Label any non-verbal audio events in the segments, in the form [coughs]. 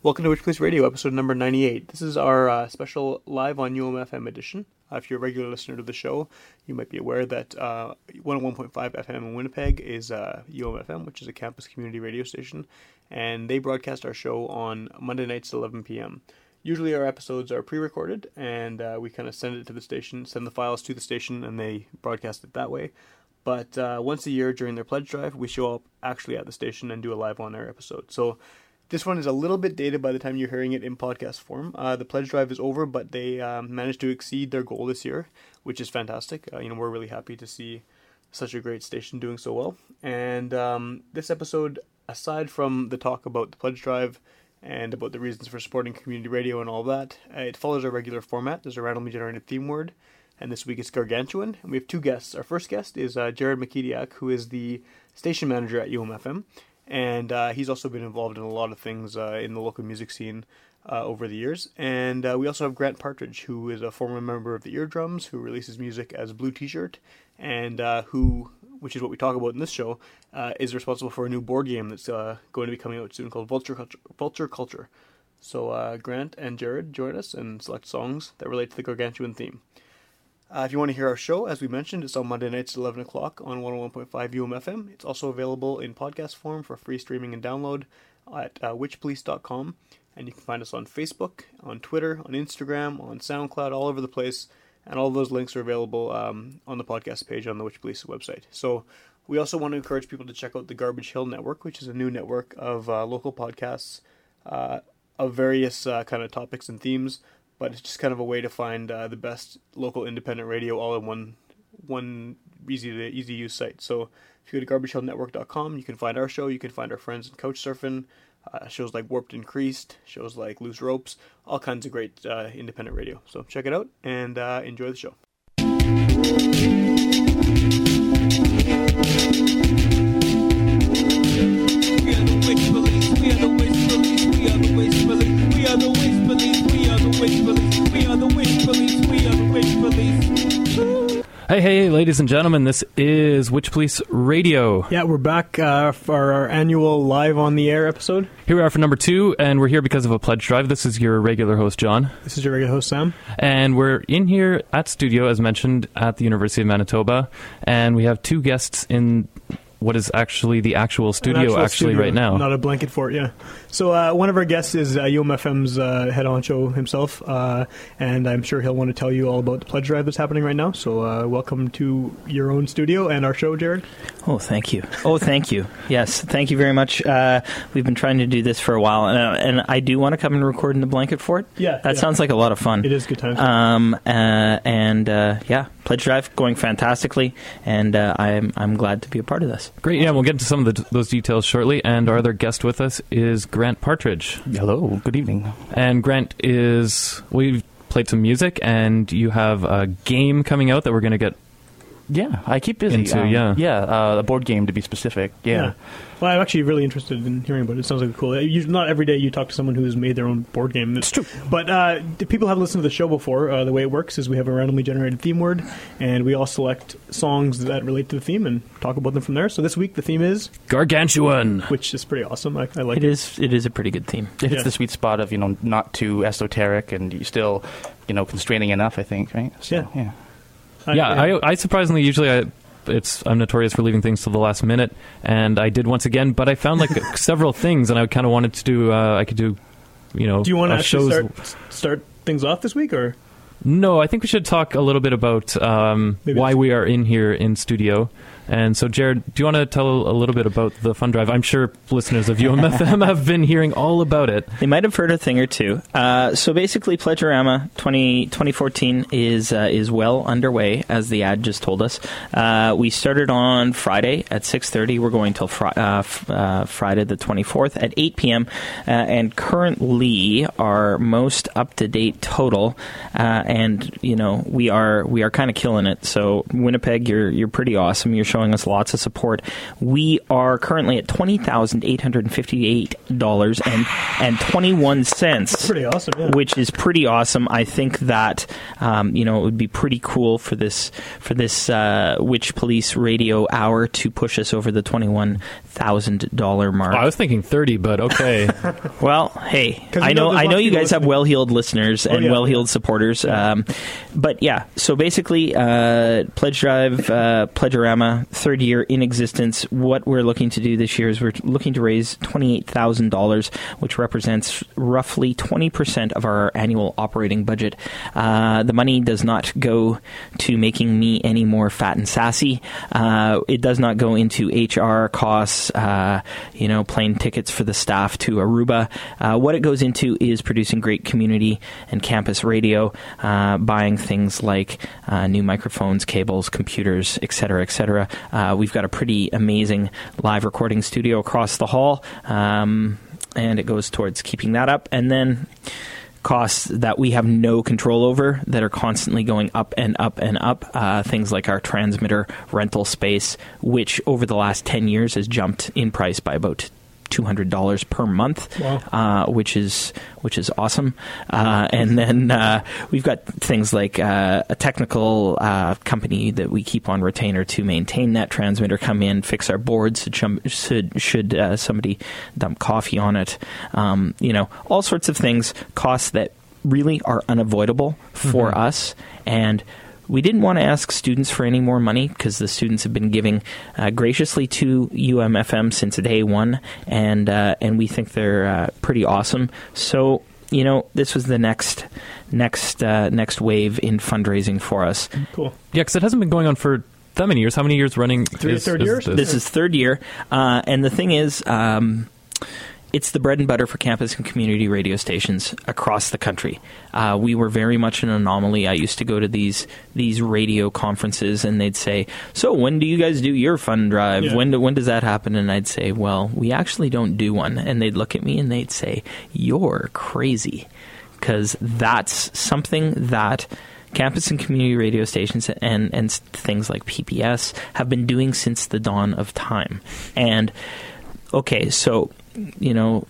Welcome to Witch Police Radio, episode number 98. This is our uh, special live on UMFM edition. Uh, if you're a regular listener to the show, you might be aware that uh, 101.5 FM in Winnipeg is uh, UMFM, which is a campus community radio station, and they broadcast our show on Monday nights at 11 p.m. Usually our episodes are pre recorded, and uh, we kind of send it to the station, send the files to the station, and they broadcast it that way. But uh, once a year during their pledge drive, we show up actually at the station and do a live on air episode. So this one is a little bit dated by the time you're hearing it in podcast form. Uh, the pledge drive is over, but they um, managed to exceed their goal this year, which is fantastic. Uh, you know, we're really happy to see such a great station doing so well. And um, this episode, aside from the talk about the pledge drive and about the reasons for supporting community radio and all that, uh, it follows our regular format. There's a randomly generated theme word, and this week it's gargantuan. And we have two guests. Our first guest is uh, Jared McKediak, who is the station manager at UMFM and uh, he's also been involved in a lot of things uh, in the local music scene uh, over the years. And uh, we also have Grant Partridge, who is a former member of the Eardrums, who releases music as Blue T-shirt, and uh, who, which is what we talk about in this show, uh, is responsible for a new board game that's going to be coming out soon called Vulture Culture. Vulture Culture. So Grant and Jared join us and select songs that relate to the gargantuan theme. Uh, if you want to hear our show, as we mentioned, it's on Monday nights at 11 o'clock on 101.5 UMFM. It's also available in podcast form for free streaming and download at uh, witchpolice.com. And you can find us on Facebook, on Twitter, on Instagram, on SoundCloud, all over the place. And all those links are available um, on the podcast page on the Witch Police website. So we also want to encourage people to check out the Garbage Hill Network, which is a new network of uh, local podcasts uh, of various uh, kind of topics and themes but it's just kind of a way to find uh, the best local independent radio all in one one easy to easy use site. So if you go to garbagehillnetwork.com, you can find our show. You can find our friends in Couch Surfing, uh, shows like Warped Increased, shows like Loose Ropes, all kinds of great uh, independent radio. So check it out and uh, enjoy the show. Hey, hey, ladies and gentlemen, this is Witch Police Radio. Yeah, we're back uh, for our annual live on the air episode. Here we are for number two, and we're here because of a pledge drive. This is your regular host, John. This is your regular host, Sam. And we're in here at studio, as mentioned, at the University of Manitoba, and we have two guests in what is actually the actual studio actual actually studio, right now. Not a blanket fort, yeah. So uh, one of our guests is uh, UMFM's uh, head honcho himself, uh, and I'm sure he'll want to tell you all about the pledge drive that's happening right now. So uh, welcome to your own studio and our show, Jared. Oh, thank you. Oh, thank you. Yes, thank you very much. Uh, we've been trying to do this for a while, and, uh, and I do want to come and record in the blanket fort. Yeah, that yeah. sounds like a lot of fun. It is good time. Um, uh, and uh, yeah, pledge drive going fantastically, and uh, I'm I'm glad to be a part of this. Great, yeah, we'll get into some of the, those details shortly. And our other guest with us is Grant Partridge. Hello, good evening. And Grant is, we've played some music, and you have a game coming out that we're going to get Yeah, I keep busy. Into, Um, yeah. yeah, uh, a board game to be specific. Yeah, Well, I'm actually really interested in hearing about it. It sounds like cool. You, not every day you talk to someone who has made their own board game. It's true. But uh, people have listened to the show before. Uh, the way it works is we have a randomly generated theme word, and we all select songs that relate to the theme and talk about them from there. So this week the theme is, Gargantuan. which is pretty awesome. I, I like it. It is it is a pretty good theme. it hits Yeah. the sweet spot of you know not too esoteric and still you know constraining enough. I think right. So, Yeah. yeah. I- yeah, I, I surprisingly usually I, it's I'm notorious for leaving things till the last minute, and I did once again. But I found like [laughs] several things, and I kind of wanted to do. Uh, I could do, you know, Do you want to uh, actually shows. start start things off this week, or No, I think we should talk a little bit about um, why we are in here in studio. And so, Jared, do you want to tell a little bit about the fund drive? I'm sure listeners of UMFM [laughs] have been hearing all about it. They might have heard a thing or two. Uh, so basically, Pledgerama 20, 2014 is uh, is well underway, as the ad just told us. Uh, we started on Friday at 6.30. We're going till fri- uh, f- uh, Friday the 24th at 8 p.m. Uh, and currently, our most up-to-date total, uh, and, you know, we are we are kind of killing it. So Winnipeg, you're, you're pretty awesome. You're showing showing us lots of support. We are currently at twenty thousand eight hundred and fifty-eight dollars and and twenty-one cents. Pretty awesome, yeah. Which is pretty awesome. I think that um, you know it would be pretty cool for this for this uh, Witch Police Radio hour to push us over the twenty-one thousand dollar mark. I was thinking 30, but okay. [laughs] Well, hey, I know know I know you people guys have well-heeled listeners and yeah, well-heeled supporters. Um, but yeah, so basically, uh, Pledge Drive, uh, Pledgeorama, third year in existence. What we're looking to do this year is we're looking to raise twenty-eight thousand dollars, which represents roughly twenty percent of our annual operating budget. Uh, the money does not go to making me any more fat and sassy. Uh, it does not go into HR costs, uh, you know, plane tickets for the staff to Aruba. Uh, what it goes into is producing great community and campus radio, uh, buying things like uh, new microphones, cables, computers, etc., etc. Uh, we've got a pretty amazing live recording studio across the hall, um, and it goes towards keeping that up. And then costs that we have no control over that are constantly going up and up and up. Uh, things like our transmitter rental space, which over the last 10 years has jumped in price by about $200 per month, Wow. uh, which is which is awesome. Uh, and then uh, we've got things like uh, a technical uh, company that we keep on retainer to maintain that transmitter come in, fix our boards. Should chum- should, should uh, somebody dump coffee on it? Um, you know, all sorts of things, costs that really are unavoidable for us and. We didn't want to ask students for any more money because the students have been giving uh, graciously to UMFM since day one, and uh, and we think they're uh, pretty awesome. So you know, this was the next next uh, next wave in fundraising for us. Cool. yeah, because it hasn't been going on for that many years. How many years running? Three- is, third is years? this? This is third year, uh, and the thing is, um, it's the bread and butter for campus and community radio stations across the country. Uh, we were very much an anomaly. I used to go to these these radio conferences, and they'd say, "So when do you guys do your fund drive? Yeah. When do, when does that happen?" And I'd say, "Well, we actually don't do one." And they'd look at me and they'd say, "You're crazy," because that's something that campus and community radio stations and and things like PBS have been doing since the dawn of time. And okay, so you know,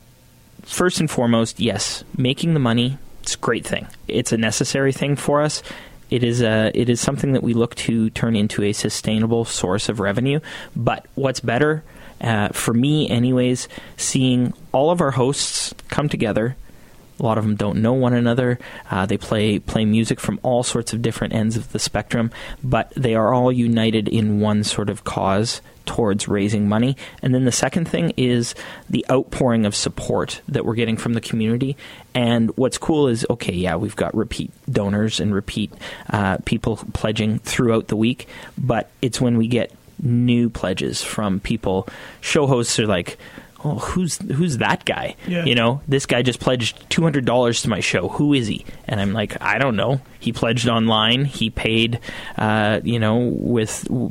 first and foremost, yes, making the money it's a great thing. It's a necessary thing for us. It is a it is something that we look to turn into a sustainable source of revenue. But what's better uh, for me, anyways, seeing all of our hosts come together. A lot of them don't know one another. Uh, they play play music from all sorts of different ends of the spectrum, but they are all united in one sort of cause towards raising money. And then the second thing is the outpouring of support that we're getting from the community. And what's cool is okay, yeah, we've got repeat donors and repeat uh, people pledging throughout the week, but it's when we get new pledges from people. Show hosts are like, oh, who's who's that guy? Yeah. You know, this guy just pledged two hundred dollars to my show. Who is he? And I'm like, I don't know. He pledged online. He paid, uh, you know, with w-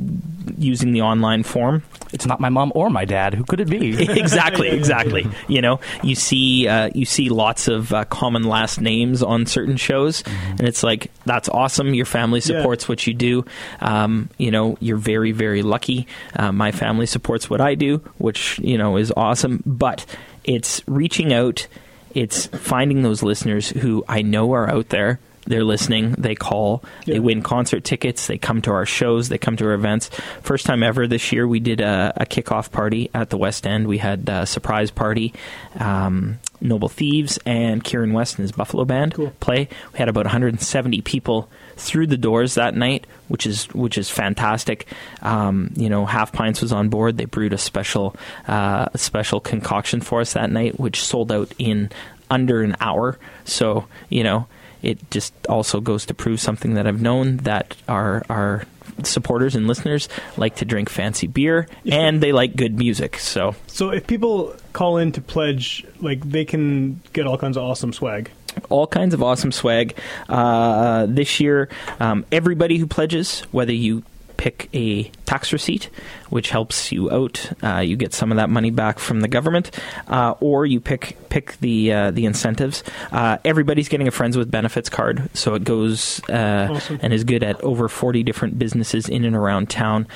using the online form. It's not my mom or my dad. Who could it be? [laughs] exactly, exactly. You know, you see, uh, you see lots of uh, common last names on certain shows, and it's like that's awesome. Your family Yeah. supports what you do. Um, you know, you're very, very lucky. Uh, my family supports what I do, which you know is awesome. But it's reaching out. It's finding those listeners who I know are out there. They're listening. They call. They win concert tickets. They come to our shows. They come to our events. First time ever this year, we did a, a kickoff party at the West End. We had a surprise party. Um, Noble Thieves and Kieran West and his Buffalo Band Cool. play. We had about 170 people through the doors that night, which is which is fantastic. Um, you know, Half Pints was on board. They brewed a special uh, a special concoction for us that night, which sold out in under an hour. So you know, it just also goes to prove something that I've known that our our supporters and listeners like to drink fancy beer and they like good music. So So if people call in to pledge, like they can get all kinds of awesome swag. all kinds of awesome swag. Uh, this year, um, everybody who pledges, whether you pick a tax receipt, which helps you out, uh, you get some of that money back from the government, uh, or you pick pick the uh, the incentives. Uh, everybody's getting a friends with benefits card, so it goes uh, Awesome. and is good at over forty different businesses in and around town.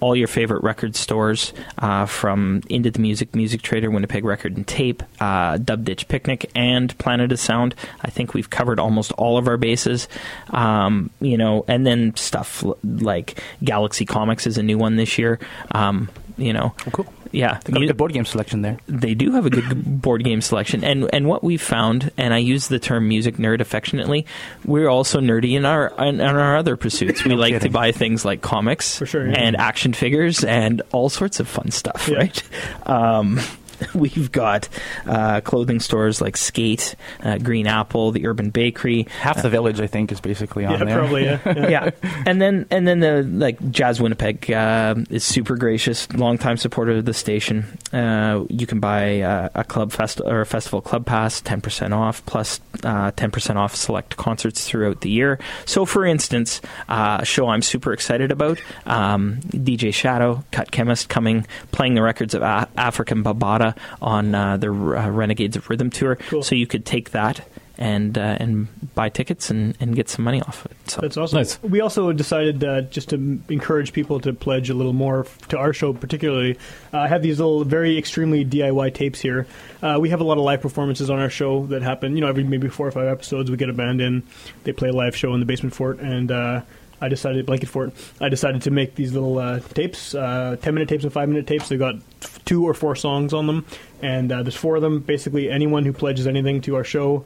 All your favorite record stores uh, from Into the Music, Music Trader, Winnipeg Record and Tape, uh, Dub Ditch Picnic, and Planet of Sound. I think we've covered almost all of our bases. Um, you know, and then stuff like Galaxy Comics is a new one this year. Um, you know, Oh, cool. Yeah, They got a good board game selection there. they do have a good [coughs] board game selection and and what we've found and i use the term music nerd affectionately we're also nerdy in our in, in our other pursuits we [laughs] like to buy things like comics sure, yeah. and action figures and all sorts of fun stuff Yeah. right um [laughs] We've got uh, clothing stores like Skate, uh, Green Apple, the Urban Bakery, Half the village, I think, is basically on Yeah, there. probably. Yeah. yeah. [laughs] yeah, and then and then the like Jazz Winnipeg uh, is super gracious, longtime supporter of the station. Uh, you can buy uh, a club fest or a festival club pass, ten percent off, plus uh, ten percent off select concerts throughout the year. So, for instance, uh, a show I'm super excited about, um, DJ Shadow, Cut Chemist, coming playing the records of a- Afrika Bambaataa on uh, the uh, Renegades of Rhythm tour. Cool. So you could take that. And uh, and buy tickets and, and get some money off of it. So That's awesome. Nice. We also decided uh, just to encourage people to pledge a little more f- to our show, particularly. Uh, I have these little, very extremely DIY tapes here. Uh, we have a lot of live performances on our show that happen. You know, every maybe four or five episodes, we get a band in, they play a live show in the basement fort, and uh, I decided blanket fort. I decided to make these little uh, tapes, uh, ten minute tapes and five minute tapes. They've got f- two or four songs on them, and uh, there's four of them. Basically, anyone who pledges anything to our show.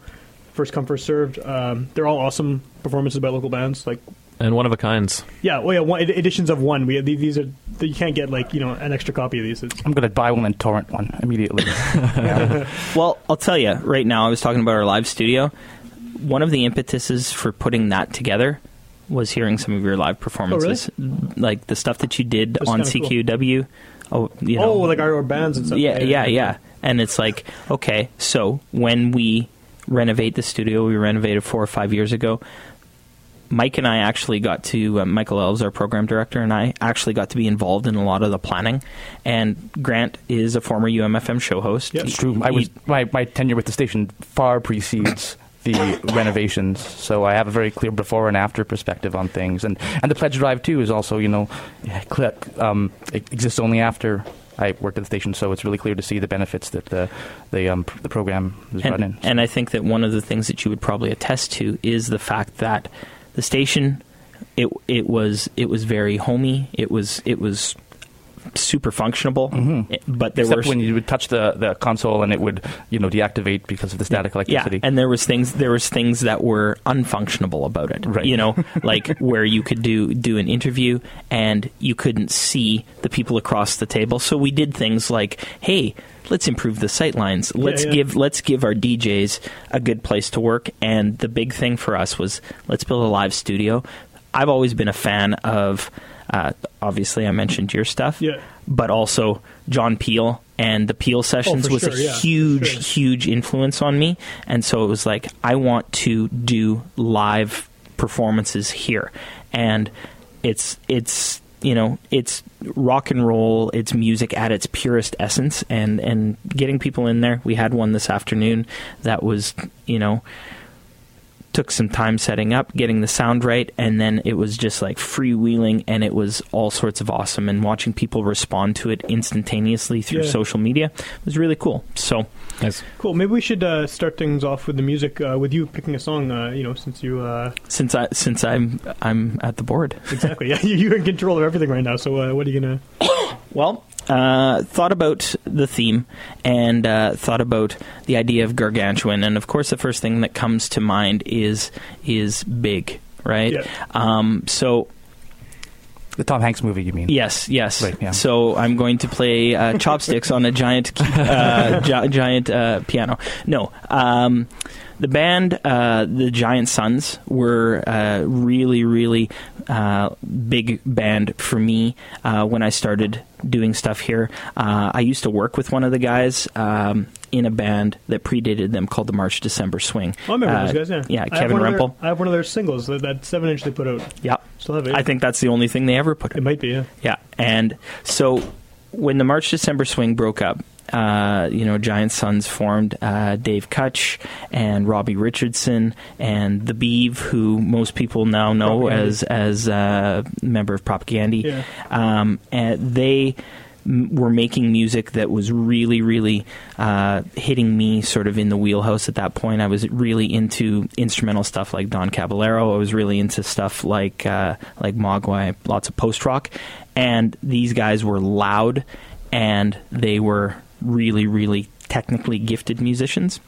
First come, first served. Um, they're all awesome performances by local bands. Like and one of a kinds. yeah, well, yeah, one, ed- editions of one. We these are you can't get like you know an extra copy of these. It's, I'm going to buy one and torrent one immediately. [laughs] [laughs] Well, I'll tell you right now. I was talking about our live studio. One of the impetuses for putting that together was hearing some of your live performances, like the stuff that you did That's on kinda cool. CKUW. Oh, you know, oh, like our, our bands and stuff. yeah, yeah, yeah. And it's like, okay, so when we renovate the studio, we renovated four or five years ago. Mike and I actually got to uh, Michael Elves, our program director, and I actually got to be involved in a lot of the planning. And Grant is a former UMFM show host. Yep. It's true. I He- was my, my tenure with the station far precedes the renovations, so I have a very clear before and after perspective on things. And and the pledge drive too is also you know, um, it exists only after. I worked at the station, so it's really clear to see the benefits that the the um, pr- the program is running. and, and I think that one of the things that you would probably attest to is the fact that the station it it was it was very homey. It was it was super functionable, Mhm. But there Except were when you would touch the, the console and it would you know deactivate because of the static electricity. Yeah, and there was things there was things that were unfunctionable about it. Right. You know, [laughs] like where you could do do an interview and you couldn't see the people across the table. So we did things like, hey, let's improve the sight lines. Let's yeah. give let's give our DJs a good place to work. And the big thing for us was let's build a live studio. I've always been a fan of. Uh, obviously, I mentioned your stuff, Yeah. but also John Peel and the Peel sessions Oh, was sure, a yeah, huge, sure. huge influence on me. And so it was like, I want to do live performances here. And it's, it's, you know, it's rock and roll, it's music at its purest essence and, and getting people in there. We had one this afternoon that was, you know, took some time setting up, getting the sound right, and then it was just like freewheeling, and it was all sorts of awesome. And watching people respond to it instantaneously through Yeah. social media was really cool. So, Nice. Cool. Maybe we should uh, start things off with the music uh, with you picking a song. Uh, you know, since you uh, since I since I'm I'm at the board, exactly [laughs] yeah you- you're in control of everything right now. So uh, what are you gonna? [coughs] well. Uh, thought about the theme and uh, thought about the idea of gargantuan, and of course, the first thing that comes to mind is is big, right? Yeah. Um, so the Tom Hanks movie, you mean? Yes, yes. Right, yeah. So I'm going to play uh, chopsticks on a giant, uh, gi- giant uh, piano. No, um, the band, uh, the Giant Sons, were uh, really, really uh, big band for me uh, when I started doing stuff here. Uh, I used to work with one of the guys. Um, in a band that predated them called the March December Swing. Oh, I remember those guys. Yeah, yeah, Kevin their- Rempel. I have one of their singles. That, that seven inch they put out. Yeah, Still have it. I think that's the only thing they ever put out. it might be. Yeah. Yeah, and so when the March December swing broke up, uh, you know, Giant Sons formed uh, Dave Kutch and Robbie Richardson and the Beeve, who most people now know as as a member of Propagandhi. Yeah. Um, and they m- were making music that was really, really uh, hitting me sort of in the wheelhouse at that point. I was really into instrumental stuff like Don Caballero. I was really into stuff like uh, like Mogwai, lots of post rock, and these guys were loud and they were really, really technically gifted musicians.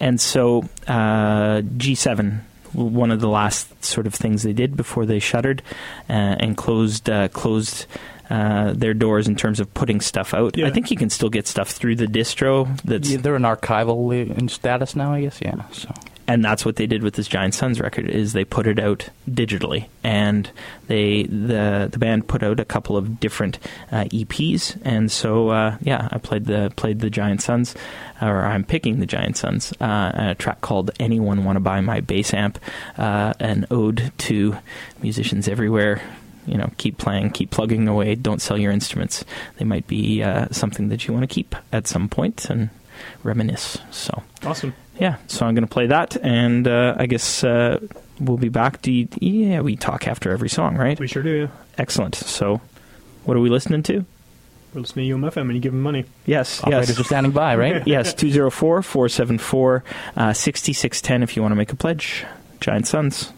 And so uh, G7 one of the last sort of things they did before they shuttered uh, and closed uh, closed uh, their doors in terms of putting stuff out. Yeah. I think you can still get stuff through the distro. That's Yeah, they're an archival in status now, I guess. Yeah. So and that's what they did with this Giant Sons record is they put it out digitally. And they the the band put out a couple of different uh, EPs and so uh, yeah I played the played the Giant Sons or I'm picking the Giant Sons uh, a track called Anyone Want to Buy My Bass Amp uh, an ode to musicians everywhere. You know keep playing keep plugging away don't sell your instruments. They might be uh, something that you want to keep at some point and reminisce so Awesome. yeah, so I'm going to play that, and uh, I guess uh, we'll be back. Do you, yeah, we talk after every song, right? We sure do, yeah. Excellent. So, what are we listening to? We're listening to UMFM and you give them money. Yes, operators yes, are standing by, right? [laughs] yes. 204 474 6610 if you want to make a pledge. Giant Sons.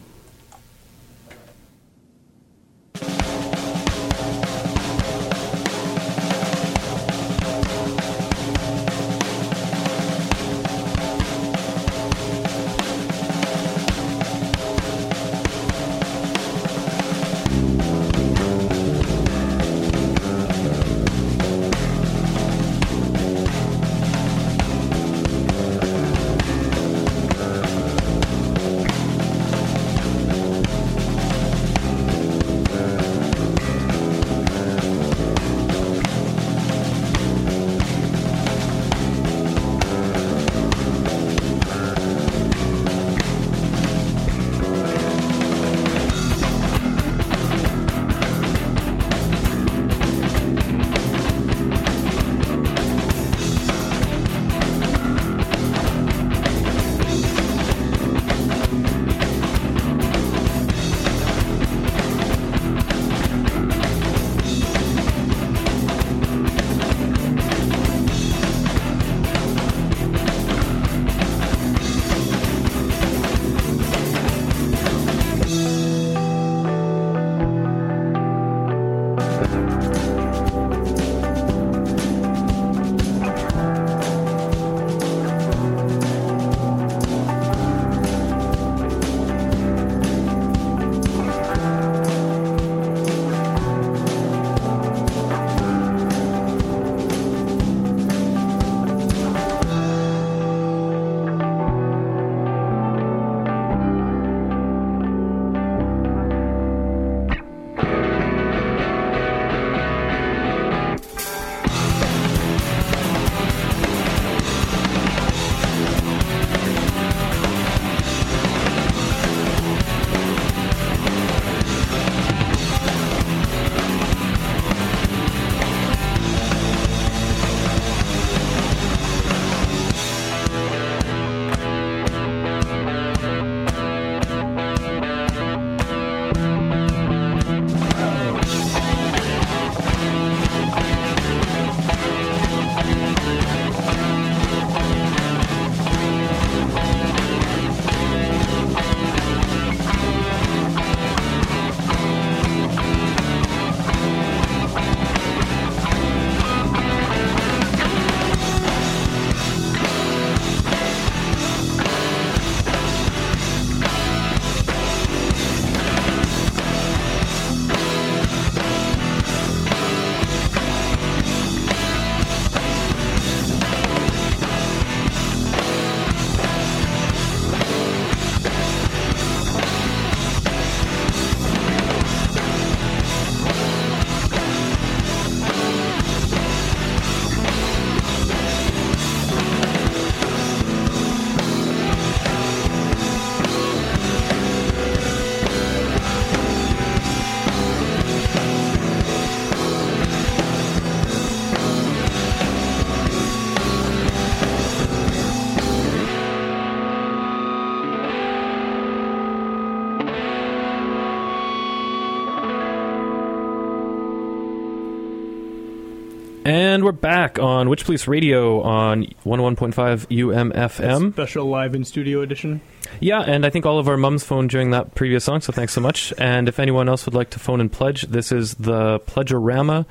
We're back on Witch Police Radio on 101.5 UMFM. Special live in studio edition. Yeah, and I think all of our mums phoned during that previous song, so thanks so much. And if anyone else would like to phone and pledge, this is the Pledgeorama,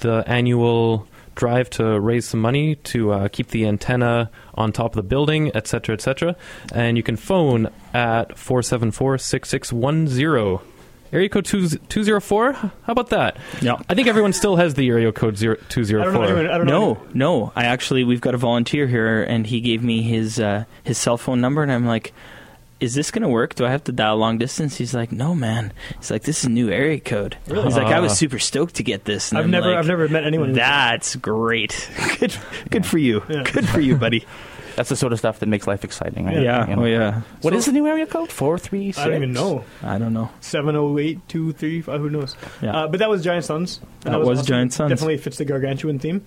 the annual drive to raise some money to uh, keep the antenna on top of the building, etc., etc. And you can phone at 474 6610. Area code 204? How about that? Yeah. I think everyone still has the area code zero, 204. I don't know. Anyone, I don't know. No, anyone- no. I actually, we've got a volunteer here, and he gave me his uh, his cell phone number, and I'm like, "Is this going to work? Do I have to dial long distance?" He's like, "No, man." He's like, "This is new area code." He's like, "I was Ah. super stoked to get this." And I've I'm never, like, I've never met anyone. That's great. [laughs] good, good for you. Yeah. Good for you, buddy. [laughs] That's the sort of stuff that makes life exciting, right? Yeah. You know. Oh, yeah. What So- is the new area code? Four three six. I don't even know. I don't know. Seven oh eight two three five. Who knows? Yeah. Uh, but that was Giant Sons. And That was Giant Sons. Definitely fits the gargantuan theme.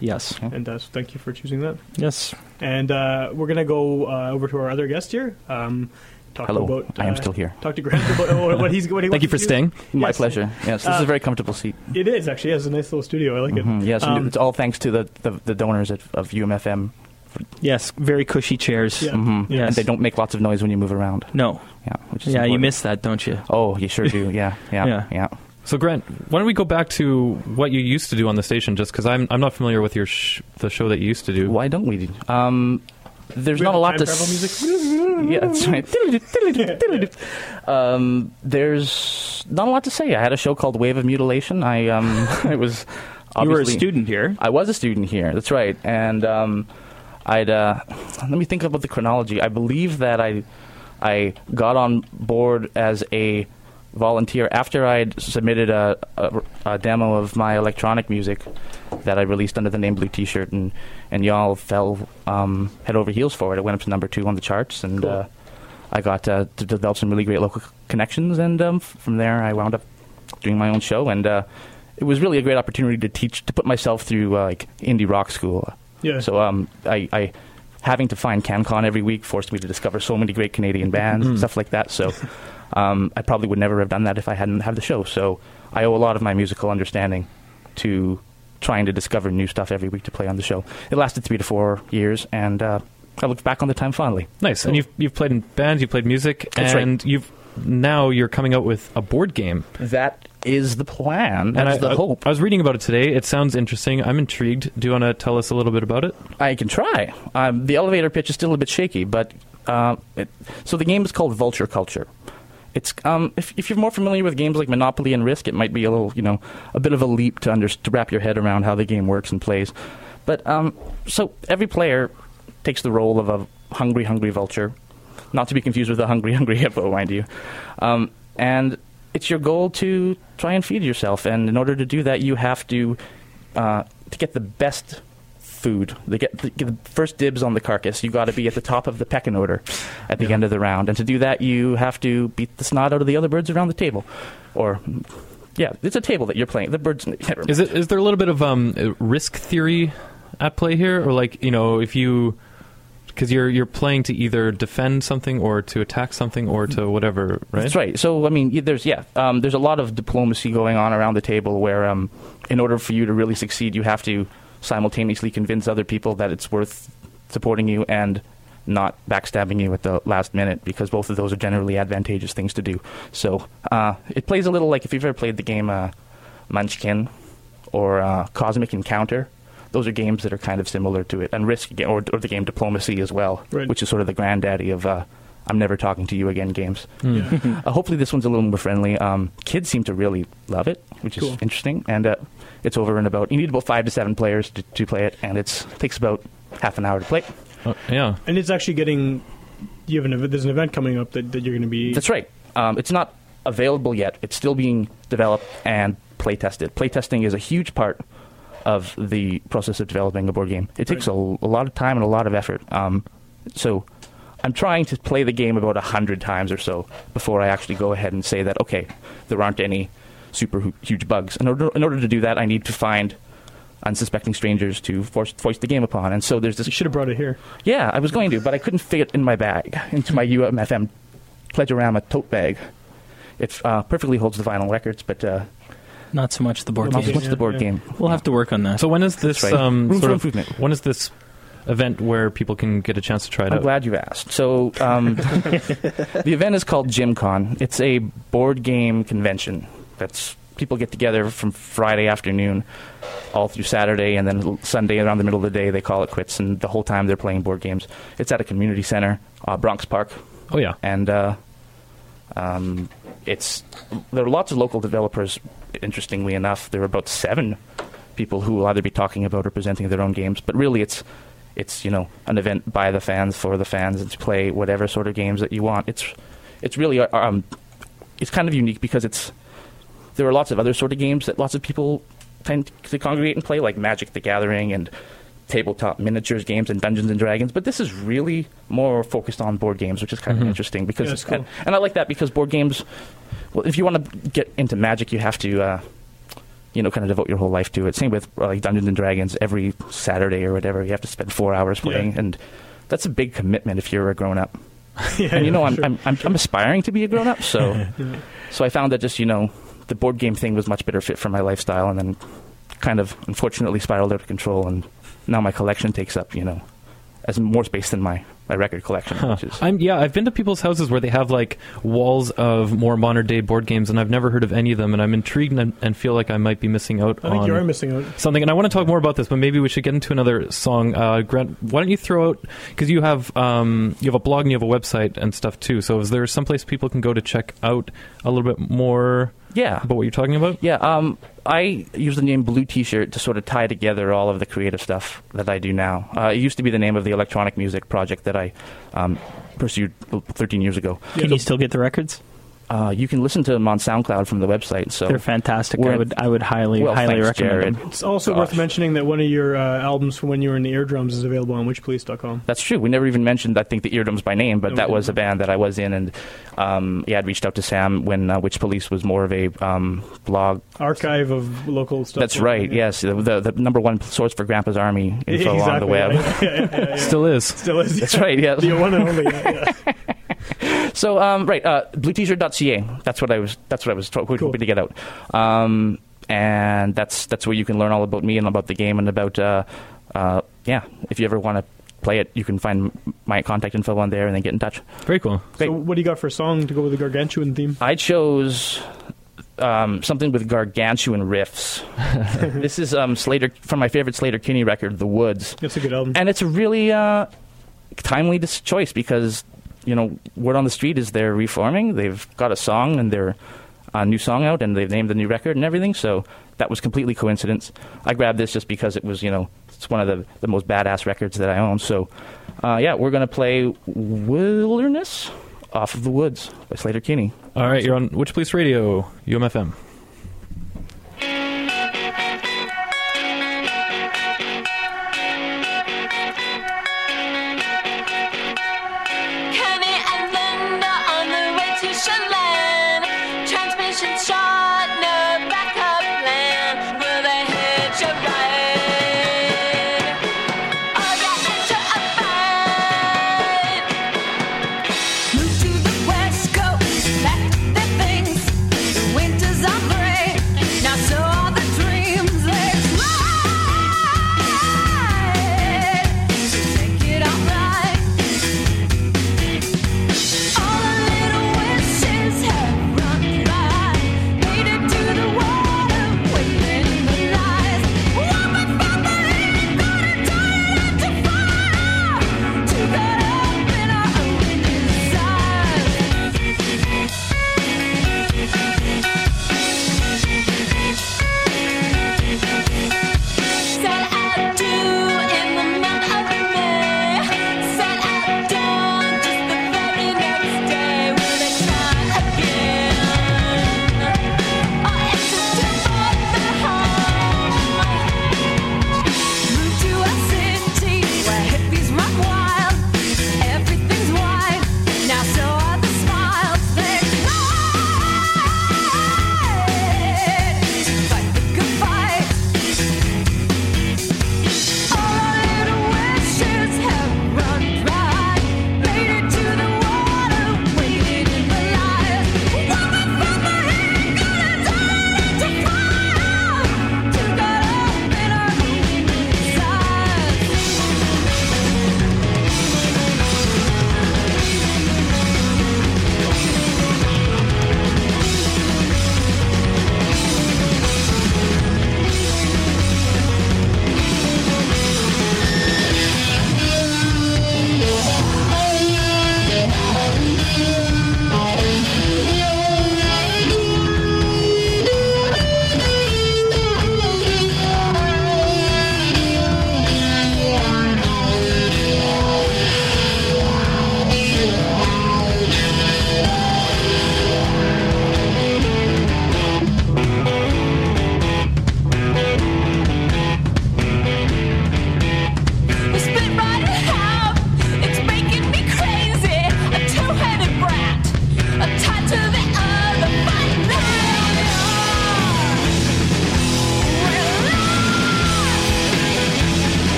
yes. And uh, so thank you for choosing that. Yes. And uh, we're gonna go uh, over to our other guest here. Um, talk Hello, about. I am uh, still here. Talk to Grant about uh, what he's. What he [laughs] Thank you for to do. staying. My Yes. pleasure. Yes, this is a very comfortable seat. It is actually. It has a nice little studio. I like it. Mhm, Yes, Um, it's all thanks to the, the, the donors at, of UMFM. Yes. Very cushy chairs. Yeah. Mhm. Yes. And they don't make lots of noise when you move around. No. Yeah, which is Yeah, you miss that, don't you? Oh, you sure do. [laughs] Yeah, yeah, Yeah. yeah. So, Grant, why don't we go back to what you used to do on the station? Just because I'm I'm not familiar with your sh- the show that you used to do. Why don't we? Um, there's We not a lot to. travel s- music? yeah, that's [laughs] right. um, there's not a lot to say. I had a show called Wave of Mutilation. I um, [laughs] I was. You were a student here. I was a student here. That's right, and um, I'd uh, let me think about the chronology. I believe that I I got on board as a volunteer after I'd submitted a, a, a demo of my electronic music that I released under the name Blue T-shirt, and and y'all fell um, head over heels for it. It went up to number two on the charts, and Cool. uh, I got uh, to develop some really great local connections, and um, from there I wound up doing my own show, and uh, it was really a great opportunity to teach to put myself through uh, like indie rock school. Yeah. So um, I, I having to find CanCon every week forced me to discover so many great Canadian bands and stuff like that. So um, I probably would never have done that if I hadn't had the show. So I owe a lot of my musical understanding to trying to discover new stuff every week to play on the show. It lasted three to four years, and uh, I look back on the time fondly. Nice. And you've you've played in bands, you've played music, That's right. and you've now you're coming out with a board game. That is the plan. and I, the I- hope. I was reading about it today. It sounds interesting. I'm intrigued. Do you want to tell us a little bit about it? I can try. Um, the elevator pitch is still a bit shaky, but uh, it, so the game is called Vulture Culture. It's um, if, if you're more familiar with games like Monopoly and Risk, it might be a little, you know, a bit of a leap to under, to wrap your head around how the game works and plays. But um, so every player takes the role of a hungry, hungry vulture, not to be confused with a hungry, [laughs] hungry hippo, mind you. Um, and it's your goal to try and feed yourself, and in order to do that, you have to uh, to get the best food. They get, the, get the first dibs on the carcass. You got to be at the top of the pecking order at the end of the round, and to do that, you have to beat the snot out of the other birds around the table, or. Yeah, it's a table that you're playing. The birds. never Is it is there a little bit of um, risk theory at play here, or like you know if you because you're you're playing to either defend something or to attack something or to whatever, right? That's right. So I mean, there's yeah, um, there's a lot of diplomacy going on around the table where, um, in order for you to really succeed, you have to simultaneously convince other people that it's worth supporting you and not backstabbing you at the last minute because both of those are generally advantageous things to do. So uh, it plays a little like if you've ever played the game uh, Munchkin or uh, Cosmic Encounter. Those are games that are kind of similar to it, and Risk or, or the game Diplomacy as well, Right. which is sort of the granddaddy of uh, "I'm never talking to you again" games. Hmm. [laughs] Uh, hopefully, this one's a little more friendly. Um, kids seem to really love it, which is interesting. And uh, it's over in about you need about five to seven players to, to play it, and it takes about half an hour to play. Uh, yeah. And it's actually getting. You have an ev- there's an event coming up that, that you're going to be. That's right. Um, it's not available yet. It's still being developed and play tested. Play testing is a huge part of the process of developing a board game. It takes a, a lot of time and a lot of effort. Um, so I'm trying to play the game about a hundred times or so before I actually go ahead and say that okay, there aren't any super huge bugs. In order, in order to do that, I need to find unsuspecting strangers to force, voice the game upon. And so there's this You should have brought it here. yeah, I was going to, but I couldn't fit it in my bag, into my UMFM Pledgeorama tote bag. It uh, perfectly holds the vinyl records, but uh, Not so much the board Not Okay. so game. much the board Yeah, game. We'll have to work on that. So when is this That's right. um, Room sort of improvement. when is this event where people can get a chance to try it out? I'm out? glad you asked. So, um, [laughs] the event is called GymCon. It's a board game convention. That's people get together from Friday afternoon all through Saturday, and then Sunday around the middle of the day they call it quits, and the whole time they're playing board games. It's at a community center, uh, Bronx Park, Oh yeah. and uh, um, it's there are lots of local developers. Interestingly enough, there are about seven people who will either be talking about or presenting their own games. But really, it's it's you know an event by the fans for the fans and to play whatever sort of games that you want. It's it's really uh, um, it's kind of unique because it's there are lots of other sort of games that lots of people tend to congregate and play, like Magic the Gathering and tabletop miniatures games and Dungeons and Dragons. But this is really more focused on board games, which is kind Mhm. of interesting because Yeah, it's cool. and, and I like that because board games. Well, if you want to get into Magic, you have to. Uh, you know, kind of devote your whole life to it. Same with uh, like Dungeons and Dragons. Every Saturday or whatever, you have to spend four hours Yeah. playing, and that's a big commitment if you're a grown up. [laughs] yeah, and you know, yeah, I'm, sure. I'm, I'm I'm aspiring to be a grown up, so [laughs] Yeah. so I found that just you know the board game thing was much better fit for my lifestyle, and then kind of unfortunately spiraled out of control, and now my collection takes up you know as more space than my my record collection, Huh. which is I'm yeah. I've been to people's houses where they have like walls of more modern day board games, and I've never heard of any of them. And I'm intrigued and, and feel like I might be missing out I think you are missing out. something. And I want to talk more about this, but maybe we should get into another song. Uh, Grant, why don't you throw out because you have um, you have a blog and you have a website and stuff too. So is there someplace people can go to check out a little bit more yeah. about what you're talking about? Yeah, um, I use the name Blue T-shirt to sort of tie together all of the creative stuff that I do now. Uh, it used to be the name of the electronic music project that I um, pursued 13 years ago. Can you still get the records? Uh, you can listen to them on SoundCloud from the website. So They're fantastic. we're- I would I would highly well, highly thanks, recommend Jared. them. It's also Gosh. worth mentioning that one of your uh, albums from when you were in the Eardrums is available on witchpolice.com. That's true. We never even mentioned, I think, the Eardrums by name, but No, that was a band that I was in, and um, yeah, I'd reached out to Sam when uh, Witch Police was more of a um, blog. Archive of local stuff. That's right. Yeah. Yes, the, the the number one source for Grandpa's Army info on the web. yeah, yeah, [laughs] yeah, yeah, yeah. Still is. Still is. That's right. Yeah. The one and only. Yeah, yeah. [laughs] So um, right, uh, blueteaser.ca. That's what I was. That's what I was to- Cool. hoping to get out. Um, and that's that's where you can learn all about me and about the game and about uh, uh, yeah. If you ever want to play it, you can find my contact info on there and then get in touch. Very cool. Great. So, what do you got for a song to go with the gargantuan theme? I chose um, something with gargantuan riffs. [laughs] this is um, Slater from my favorite Sleater-Kinney record, The Woods, That's a good album. and it's a really uh, timely dis- choice because you know word on the street is they're reforming. They've got a song and they're a new song out, and they've named the new record and everything. So that was completely coincidence. I grabbed this just because it was you know it's one of the the most badass records that I own. So uh, yeah, we're gonna play Wilderness off of the Woods by Sleater-Kinney. All right, you're on Witch Police Radio, UMFM.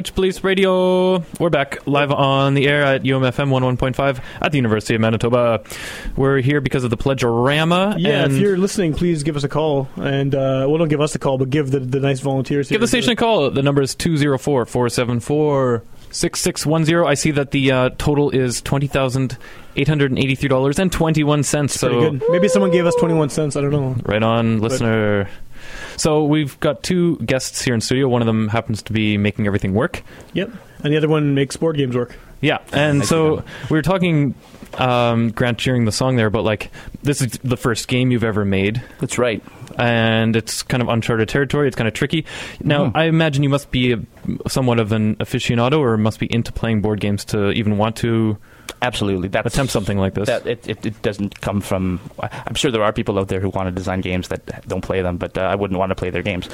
Witch Police Radio? We're back live on the air at UMFM 11.5 at the University of Manitoba. We're here because of the Pledgeorama. Yeah, if you're listening, please give us a call. And, uh, well, don't give us a call, but give the, the nice volunteers. give the station a call. The number is 204 474 6610. I see that the uh, total is $20,883.21. So good. Maybe someone gave us 21 cents. I don't know. Right on, listener. So we've got two guests here in studio. One of them happens to be making everything work. Yep. And the other one makes board games work. Yeah, and so we were talking, um, Grant, during the song there, but like this is the first game you've ever made, That's right. and it's kind of uncharted territory. It's kind of tricky. Now, Mhm. I imagine you must be a, somewhat of an aficionado, or must be into playing board games to even want to Absolutely. That's attempt something like this. That it, it, it doesn't come from. I'm sure there are people out there who want to design games that don't play them, but uh, I wouldn't want to play their games.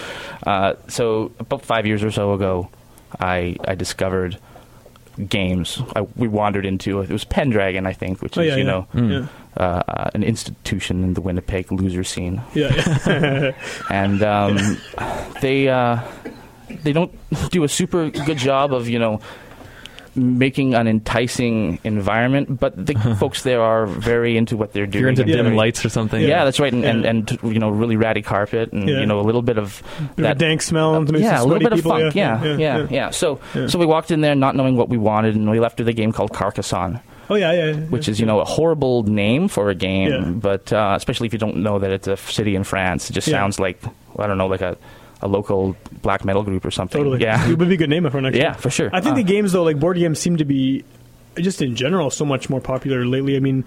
Uh, so about five years or so ago, I I discovered games. I, we wandered into it was Pendragon, I think, which Oh, is yeah, you yeah. know Mm. uh, uh, an institution in the Winnipeg loser scene, Yeah. yeah. [laughs] and um, they uh, they don't do a super good job of you know making an enticing environment, but the [laughs] folks there are very into what they're doing. You're into and Yeah. dim very- lights or something. Yeah, that's right, and, and Yeah. and you know really ratty carpet and Yeah. you know a little bit of Bit of a that dank smell. and yeah, a little bit of people. funk. Yeah yeah, yeah, So Yeah. so we walked in there not knowing what we wanted, and we left with a game called Carcassonne, Oh, yeah, yeah. yeah. which is you know a horrible name for a game, Yeah. but uh, especially if you don't know that it's a city in France, it just Yeah. sounds like I don't know like a a local black metal group or something. Totally. Yeah. It would be a good name for next Yeah, year. for sure. I think Uh, the games, though, like board games, seem to be just in general so much more popular lately. I mean,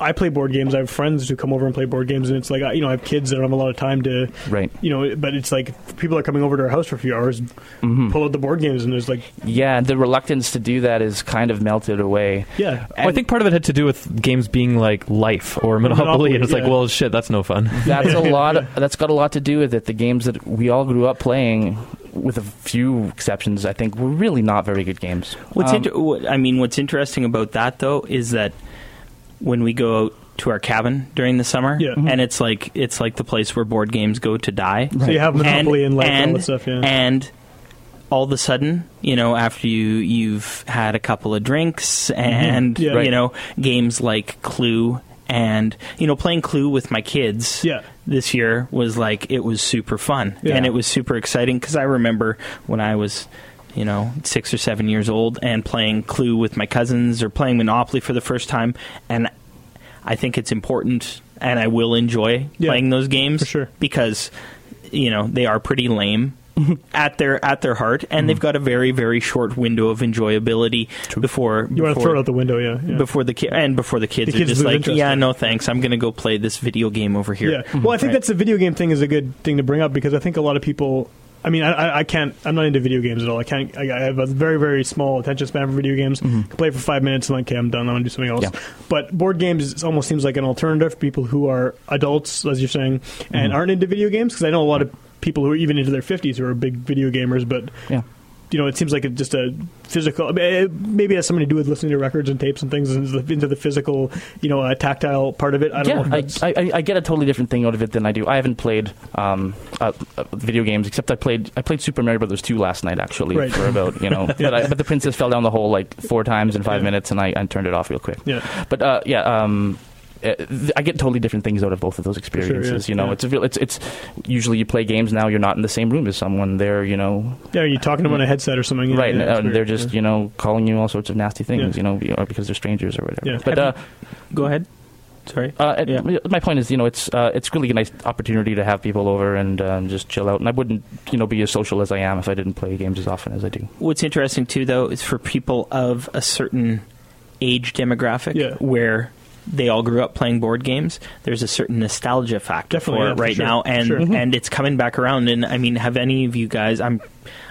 I play board games. I have friends who come over and play board games, and it's like I- you know I have kids that don't have a lot of time to, Right. you know. But it's like people are coming over to our house for a few hours, Mhm. pull out the board games, and there's like Yeah, the reluctance to do that is kind of melted away. yeah, Well, I think part of it had to do with games being like life or Monopoly, Monopoly, and it's like, well, shit, that's no fun. That's a [laughs] lot. Of, That's got a lot to do with it. The games that we all grew up playing, with a few exceptions, I think, were really not very good games. What's Um, inter- what, I mean, what's interesting about that though is that when we go out to our cabin during the summer, Yeah. and it's like it's like the place where board games go to die. so you have Monopoly and, life and all that stuff. Yeah, and all of a sudden, you know, after you you've had a couple of drinks and Mm-hmm. Yeah. you Right. know games like Clue and you know playing Clue with my kids Yeah. this year was like it was super fun Yeah. and it was super exciting because I remember when I was you know six or seven years old and playing Clue with my cousins or playing Monopoly for the first time and I think it's important and I will enjoy Yeah. playing those games For sure. because you know they are pretty lame [laughs] at their at their heart and Mm-hmm. they've got a very very short window of enjoyability before you want to throw it out the window. Yeah, yeah. before the ki- and before the kids The are just like yeah no thanks I'm going to go play this video game over here Yeah. Well, I think Right. that's the video game thing is a good thing to bring up because I think a lot of people. I mean, I, I- can't. I'm not into video games at all. I can't. I, I have a very, very small attention span for video games. Mm-hmm. Can play for five minutes and like, okay, I'm done. I want to do something else. Yeah. But board games almost seems like an alternative for people who are adults, as you're saying, and mm-hmm. aren't into video games. Because I know a lot of people who are even into their 50s who are big video gamers, but Yeah. You know, it seems like it just a physical. I mean, it maybe it has something to do with listening to records and tapes and things, and into the physical, you know, uh, tactile part of it. I don't know. yeah, I, I, I get a totally different thing out of it than I do. I haven't played um, uh, uh, video games except I played I played Super Mario Brothers 2 last night actually Right. for about you know, [laughs] but, I, but the princess fell down the hole like four times in five Yeah. minutes and I, I turned it off real quick. yeah. But uh, yeah, um, I get totally different things out of both of those experiences. yeah. You know, Yeah. it's a real, it's it's usually you play games now. You're not in the same room as someone. They're you know Yeah, you're talking to them on a headset or something. Right, yeah, and, uh, they're just Yeah. you know calling you all sorts of nasty things. Yeah. You know, because they're strangers or whatever. Yeah. But uh, go ahead sorry uh, Yeah. my point is, you know, it's uh, it's really a nice opportunity to have people over and um, just chill out. And I wouldn't, you know, be as social as I am if I didn't play games as often as I do. what's interesting too though is for people of a certain age demographic Yeah. where they all grew up playing board games there's a certain nostalgia factor Definitely, for yeah, it for right sure, now and sure. And it's coming back around and i mean have any of you guys i'm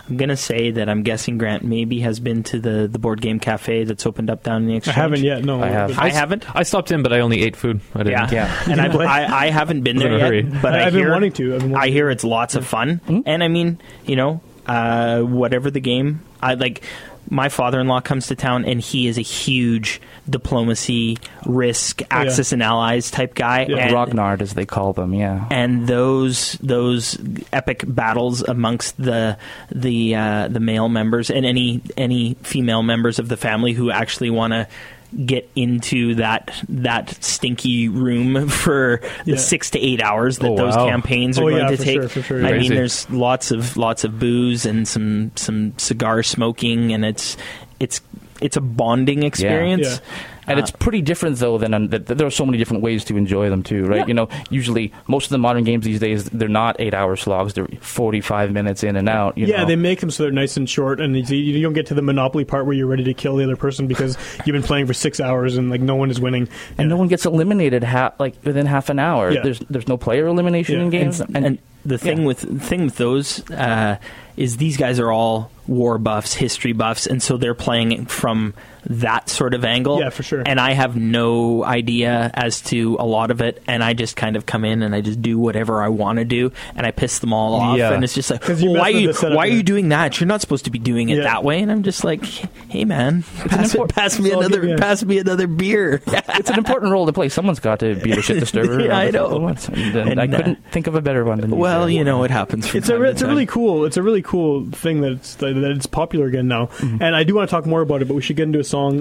i'm going to say that i'm guessing grant maybe has been to the the board game cafe that's opened up down in the I haven't yet. No, I have. i haven't I stopped in, but I only ate food. I didn't. yeah, Yeah. and I've. [laughs] I, I haven't been [laughs] there yet, hurry. but I, I've hear, been wanting to. I've been wanting I hear it's lots of fun, Mhm. and I mean, you know, uh, whatever the game I like my father-in-law comes to town and he is a huge diplomacy, risk, Axis and allies type guy. and, Grognard, as they call them. Yeah. and those those epic battles amongst the the uh, the male members and any any female members of the family who actually want to get into that that stinky room for the Yeah. six to eight hours that Oh, those wow. campaigns are Oh, going yeah, to for take. sure, for sure, I yeah. mean, there's lots of lots of booze and some some cigar smoking, and it's it's it's a bonding experience. Yeah. And it's pretty different though than um, th- th- there are so many different ways to enjoy them too, right? Yeah. You know, usually most of the modern games these days they're not eight-hour slogs; they're forty-five minutes in and out. You yeah, know? they make them so they're nice and short, and you- you don't get to the monopoly part where you're ready to kill the other person because [laughs] you've been playing for six hours and like no one is winning. and no one gets eliminated ha- like within half an hour. Yeah. There's there's no player elimination Yeah. in games, and, and the thing yeah. with the thing with those uh, is these guys are all war buffs, history buffs, and so they're playing from that sort of angle. Yeah, for sure. And I have no idea as to a lot of it, and I just kind of come in and I just do whatever I want to do, and I piss them all off, Yeah. and it's just like, well, why are you the setup, why are you doing that? You're not supposed to be doing it Yeah. that way, and I'm just like, hey man, pass, import- pass me It's another good, yeah. pass me another beer. [laughs] it's an important role to play. Someone's got to be the shit [laughs] disturber. Yeah, I of the know. once. And, uh, And, I uh, couldn't think of a better one than these well, you know, it happens. It's a it's a really cool it's a really cool thing that it's that it's popular again now, and I do want to talk more about it. But we should get into a song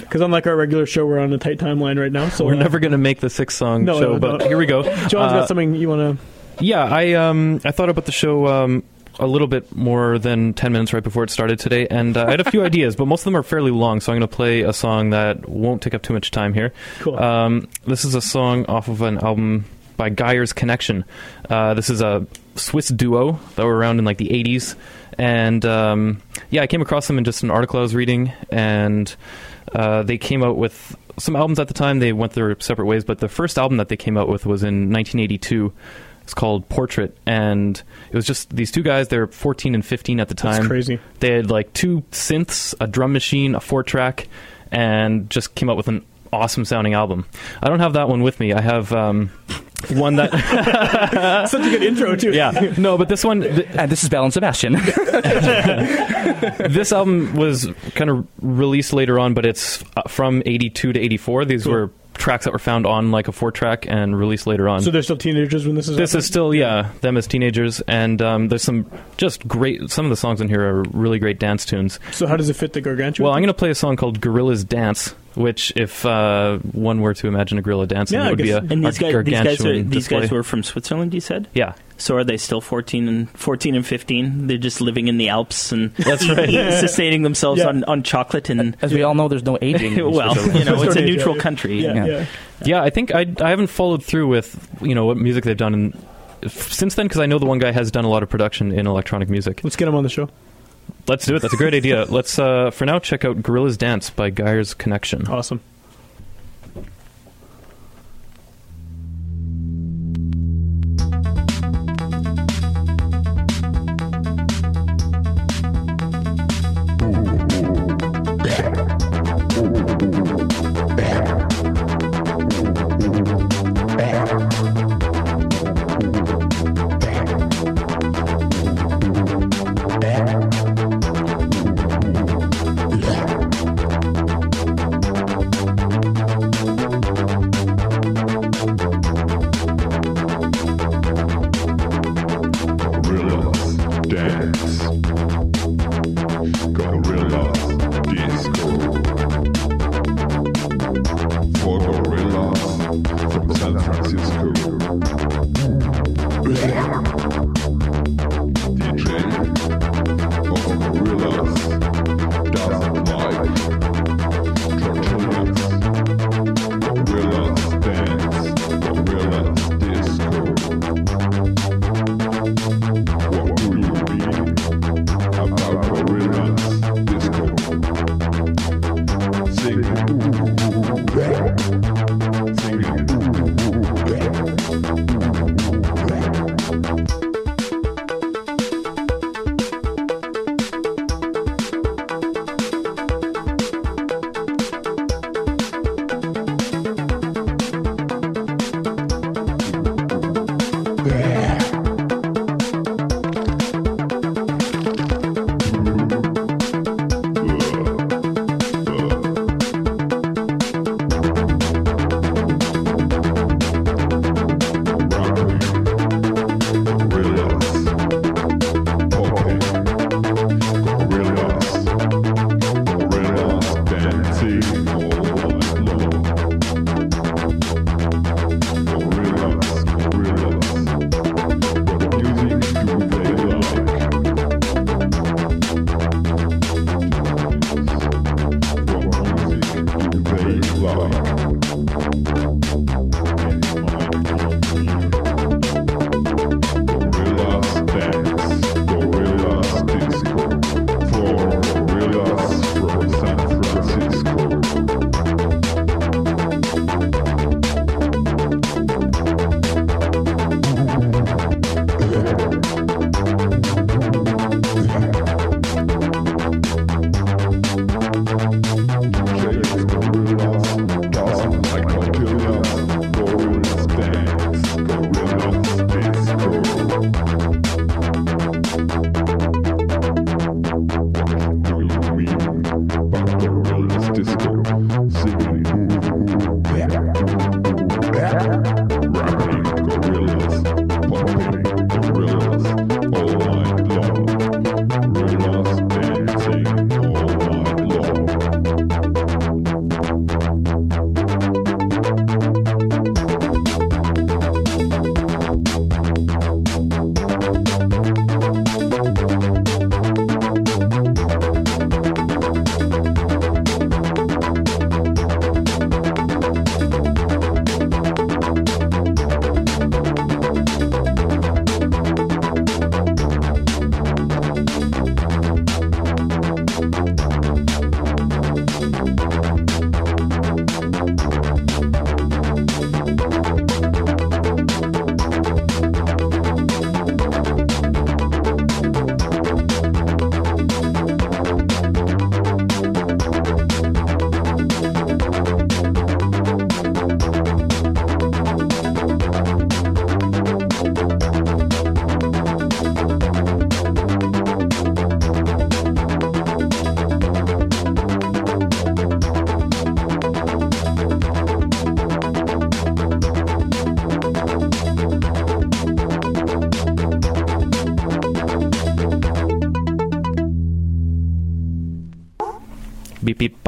because unlike our regular show, we're on a tight timeline right now. So We're uh, never going to make the six song No, show, no, but no. here we go. John's Uh, got something you want to. Yeah, I um I thought about the show um a little bit more than 10 minutes right before it started today and uh, I had a few [laughs] ideas, but most of them are fairly long, so I'm going to play a song that won't take up too much time here. Cool. Um this is a song off of an album by Geyer's Connection. Uh, this is a Swiss duo that were around in like the 80s and um, yeah, I came across them in just an article I was reading and uh, they came out with some albums at the time. They went their separate ways, but the first album that they came out with was in 1982. It's called Portrait, and it was just these two guys. They were 14 and 15 at the time. That's crazy. They had like two synths, a drum machine, a four track, and just came up with an awesome sounding album. I don't have that one with me. I have um, one that [laughs] Such a good intro too. yeah no, but this one th- And this is Belle and Sebastian. [laughs] this album was kind of released later on, but it's uh, from 82 to 84. These Cool. were tracks that were found on like a four track and released later on. So they're still teenagers when this is. this happening? is still yeah them as teenagers and um, there's some just great some of the songs in here are really great dance tunes So how does it fit the gargantuan? well i'm going to play a song called gorillas dance which if uh, one were to imagine a gorilla dancing Yeah, it would be a, guess- And these a guys, these guys, are, these guys were from Switzerland. You said. yeah So are they still 14 and 14 and 15? They're just living in the Alps and [laughs] That's right. sustaining themselves Yeah. on, on chocolate and As we all know, there's no [laughs] aging. in well, you know, it's a neutral country. yeah, yeah. yeah. yeah i think i, I haven't followed through with you know what music they've done in, since then because i know the one guy has done a lot of production in electronic music Let's get him on the show. Let's do it. That's a great idea. Let's uh, for now check out gorillas dance by geyer's connection. Awesome.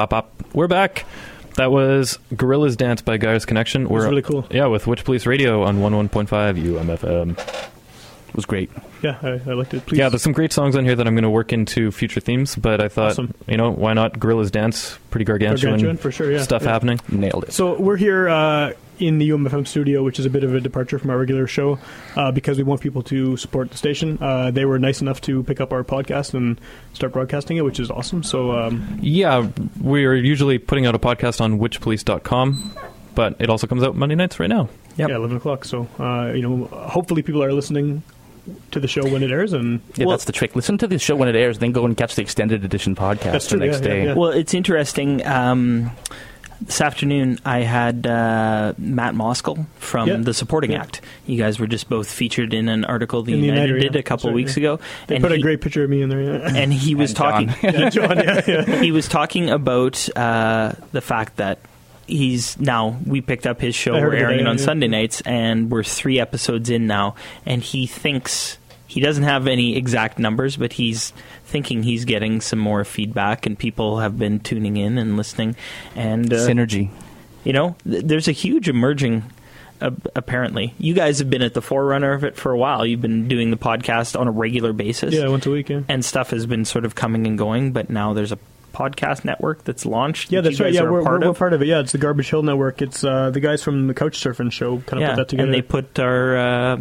Bop bop. We're back. That was Gorillas Dance by Gaius Connection. was We're really cool. Yeah, with Witch Police Radio on 11.5 UMFM. It was great. Yeah, I, I liked it. Please. Yeah, there's some great songs on here that I'm going to work into future themes, but I thought, Awesome. you know, why not Gorillas Dance? Pretty gargantuan, Gargantuan, for sure. Yeah, stuff yeah. happening. Nailed it. So we're here uh, in the UMFM studio, which is a bit of a departure from our regular show, uh, because we want people to support the station. Uh, they were nice enough to pick up our podcast and start broadcasting it, which is awesome. So um, Yeah, we're usually putting out a podcast on witchpolice.com, but it also comes out Monday nights right now. Yep. yeah, eleven o'clock. So uh, you know, hopefully people are listening to the show when it airs, and Yeah, Well- that's the trick. Listen to the show when it airs, then go and catch the extended edition podcast That's the next yeah, yeah, day. yeah. Well, it's interesting. Um, this afternoon, I had uh, Matt Moskal from Yeah. the Supporting Yeah. Act. You guys were just both featured in an article the In the Uniter, Uniter, did yeah. a couple That's right, weeks yeah. ago, they and put a great picture of me in there. Yeah, [laughs] and he was And John. talking. [laughs] yeah John. Yeah, yeah. [laughs] he was talking about uh, the fact that he's now we picked up his show we're it airing it on yeah. sunday nights and we're three episodes in now and he thinks he doesn't have any exact numbers but he's thinking he's getting some more feedback and people have been tuning in and listening and uh, Synergy. you know th- there's a huge emerging uh, apparently you guys have been at the forerunner of it for a while you've been doing the podcast on a regular basis yeah, once a week. Yeah. and stuff has been sort of coming and going, but now there's a podcast network that's launched. Yeah, that that's you right. Yeah, we're, part we're, we're of. part of it. Yeah, it's the Garbage Hill Network. It's uh, the guys from the Couch Surfing show kind of yeah, put that together. and they put our uh,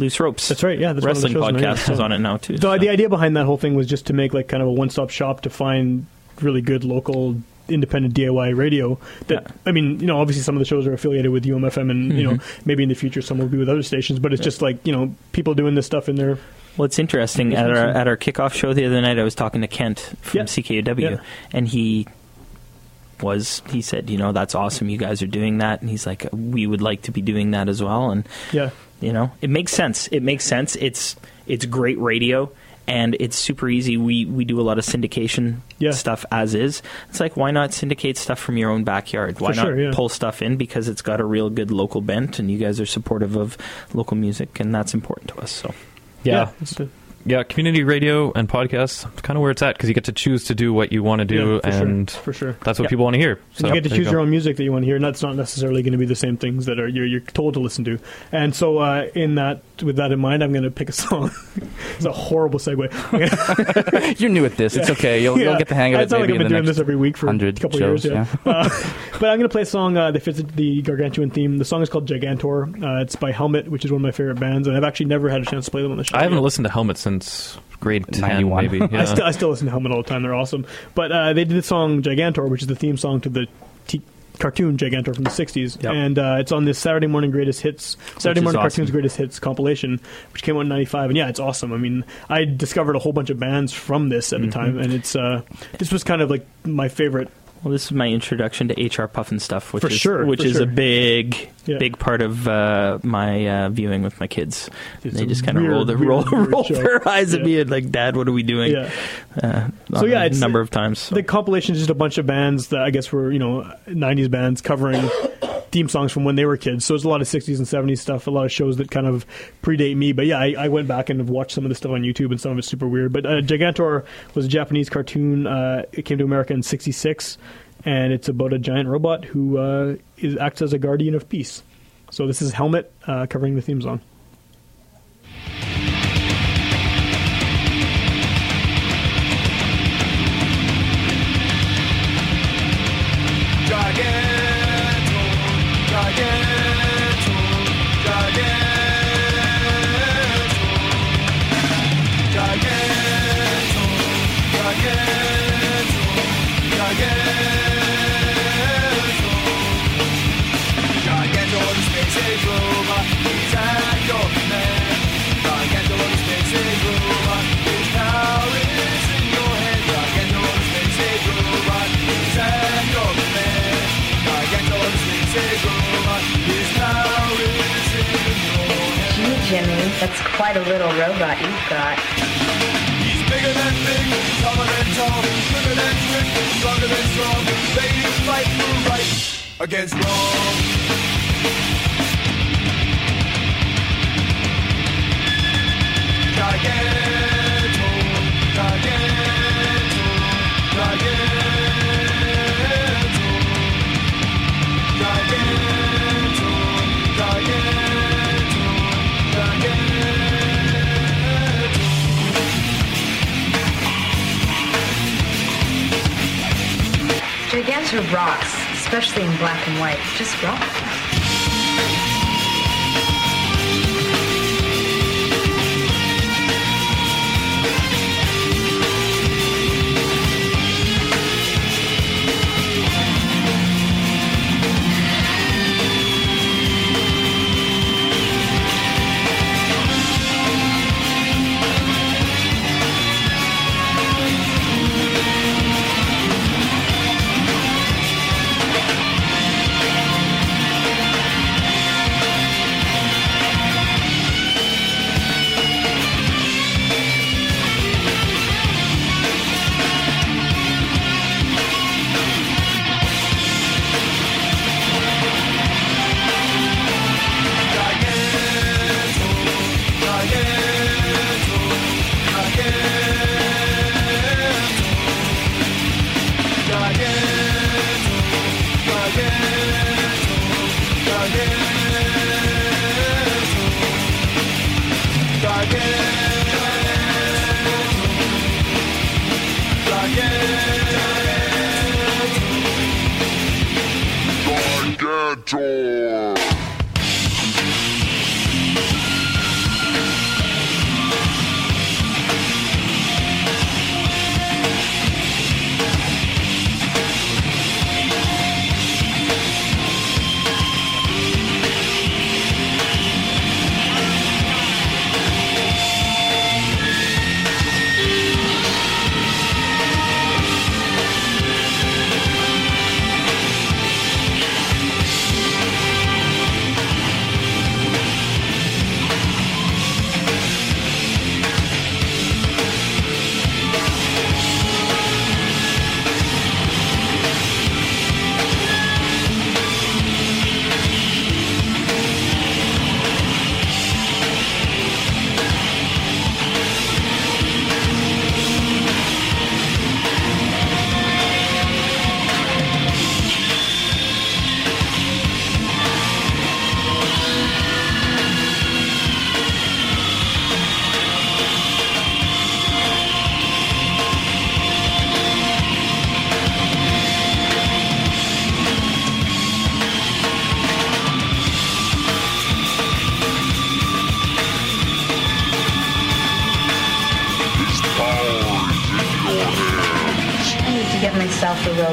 loose ropes. that's right. Yeah, that's one of the wrestling shows podcast yeah. is on it now too. The, so. the idea behind that whole thing was just to make like kind of a one-stop shop to find really good local independent DIY radio. That Yeah. I mean, you know, obviously some of the shows are affiliated with UMFM, and you know, Mm-hmm. maybe in the future some will be with other stations. But it's just like you know, people doing this stuff in their Well, it's interesting. At our, at our kickoff show the other night, I was talking to Kent from Yeah. CKUW, Yeah. and he was he said, you know, that's awesome. You guys are doing that, and he's like, we would like to be doing that as well. And yeah. you know, it makes sense. It makes sense. It's it's great radio. And it's super easy. We we do a lot of syndication Yeah. stuff as is. It's like why not syndicate stuff from your own backyard? Why For not sure, yeah. pull stuff in because it's got a real good local bent, and you guys are supportive of local music, and that's important to us. So Yeah. it's the- Yeah, community radio and podcasts, kind of where it's at because you get to choose to do what you want to do, yeah, for and sure, for sure. that's what Yeah. people want to hear. And you get to there you choose your own music that you want to hear, and that's not necessarily going to be the same things that are you're, you're told to listen to. And so, uh, in that, with that in mind, I'm going to pick a song. [laughs] it's a horrible segue. [laughs] You're new at this. It's okay. You'll, you'll get the hang of it It's not like maybe I've in been the doing this every week for a couple shows. years. Yeah. Uh, but I'm going to play a song uh, that fits the gargantuan theme. The song is called Gigantor. Uh, it's by Helmet, which is one of my favorite bands, and I've actually never had a chance to play them on the show. I haven't yet. listened to Helmet since grade 10, 91. maybe. [laughs] Yeah. I, still, I still listen to Helmet all the time. They're awesome. But uh, they did the song Gigantor, which is the theme song to the t- cartoon Gigantor from the 60s. Yep. And uh, it's on this Saturday Morning Greatest Hits, Saturday is Morning awesome. Cartoons Greatest Hits compilation, which came out in 95. And yeah, it's awesome. I mean, I discovered a whole bunch of bands from this at the time. And it's uh, this was kind of like my favorite. Well, this is my introduction to HR Pufnstuf, which For is sure, which is sure. a big, Yeah. big part of uh, my uh, viewing with my kids. It's they just kind of roll, their, weird, roll, weird roll their eyes at Yeah. me and like, Dad, what are we doing? Yeah. Uh, So, yeah, a number of times. so. The compilation is just a bunch of bands that I guess were, you know, 90s bands covering [coughs] theme songs from when they were kids. So it's a lot of 60s and 70s stuff, a lot of shows that kind of predate me. But yeah, I, I went back and watched some of the stuff on YouTube, and some of it's super weird. But uh, Gigantor was a Japanese cartoon. Uh, it came to America in 66, and it's about a giant robot who uh, is, acts as a guardian of peace. So this is Helmet uh, covering the theme song. Quite a little robot you've got. He's bigger than big, taller than tall, quicker than quick, stronger than strong, fight for right against wrong. Gigantor rocks, especially in black and white. Just rock.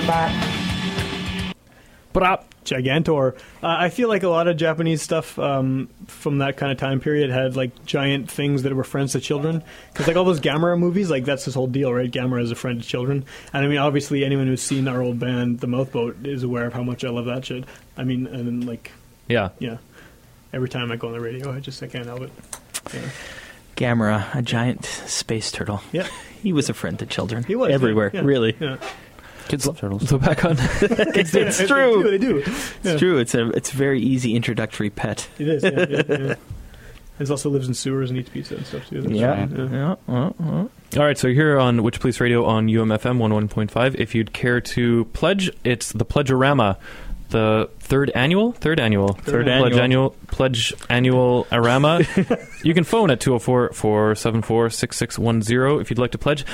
Robot. Brap. Gigantor. Uh, I feel like a lot of Japanese stuff um, from that kind of time period had like giant things that were friends to children. Because like all those Gamera movies, like that's his whole deal, right? Gamera is a friend to children. And I mean, obviously, anyone who's seen our old band, The Mouthboat, is aware of how much I love that shit. I mean, and then like, Yeah. yeah, every time I go on the radio, I just I can't help it. Yeah, Gamera, a giant space turtle. yeah He was a friend to children. he was everywhere, yeah, yeah, really. Yeah, Kids love turtles. So back on. [laughs] It's, [laughs] They true. do, They do. It's true. It's a it's a very easy introductory pet. It is. Yeah, yeah, yeah. [laughs] It also lives in sewers and eats pizza and stuff too. That's Yeah. fine, Yeah. uh, uh. All right, so here on Witch Police Radio on UMFM 11.5, if you'd care to pledge, it's the Pledgeorama, the third annual, third annual, Third pledge annual. annual, pledge annual arama. you can phone at 204-474-6610 if you'd like to pledge.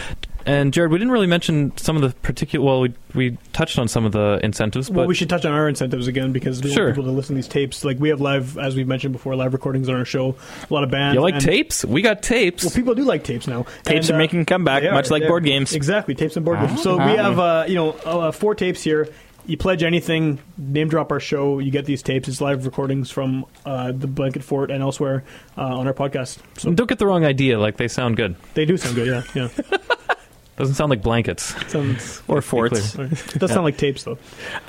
And Jared, we didn't really mention some of the particular. Well, we we touched on some of the incentives, but Well, we should touch on our incentives again because we Sure. want people to listen to these tapes. Like we have live, as we've mentioned before, live recordings on our show. A lot of bands. you like and- tapes? We got tapes. Well, people do like tapes now. Tapes And, are uh, making a comeback, they are. much like board games. Exactly, tapes and board games. So we have, uh, you know, uh, four tapes here. You pledge anything, name drop our show, you get these tapes. It's live recordings from uh, the Blanket Fort and elsewhere uh, on our podcast. So Don't get the wrong idea. Like they sound good. they do sound good, yeah, yeah. [laughs] Doesn't sound like blankets. Sounds, [laughs] Or forts. it does sound like tapes though.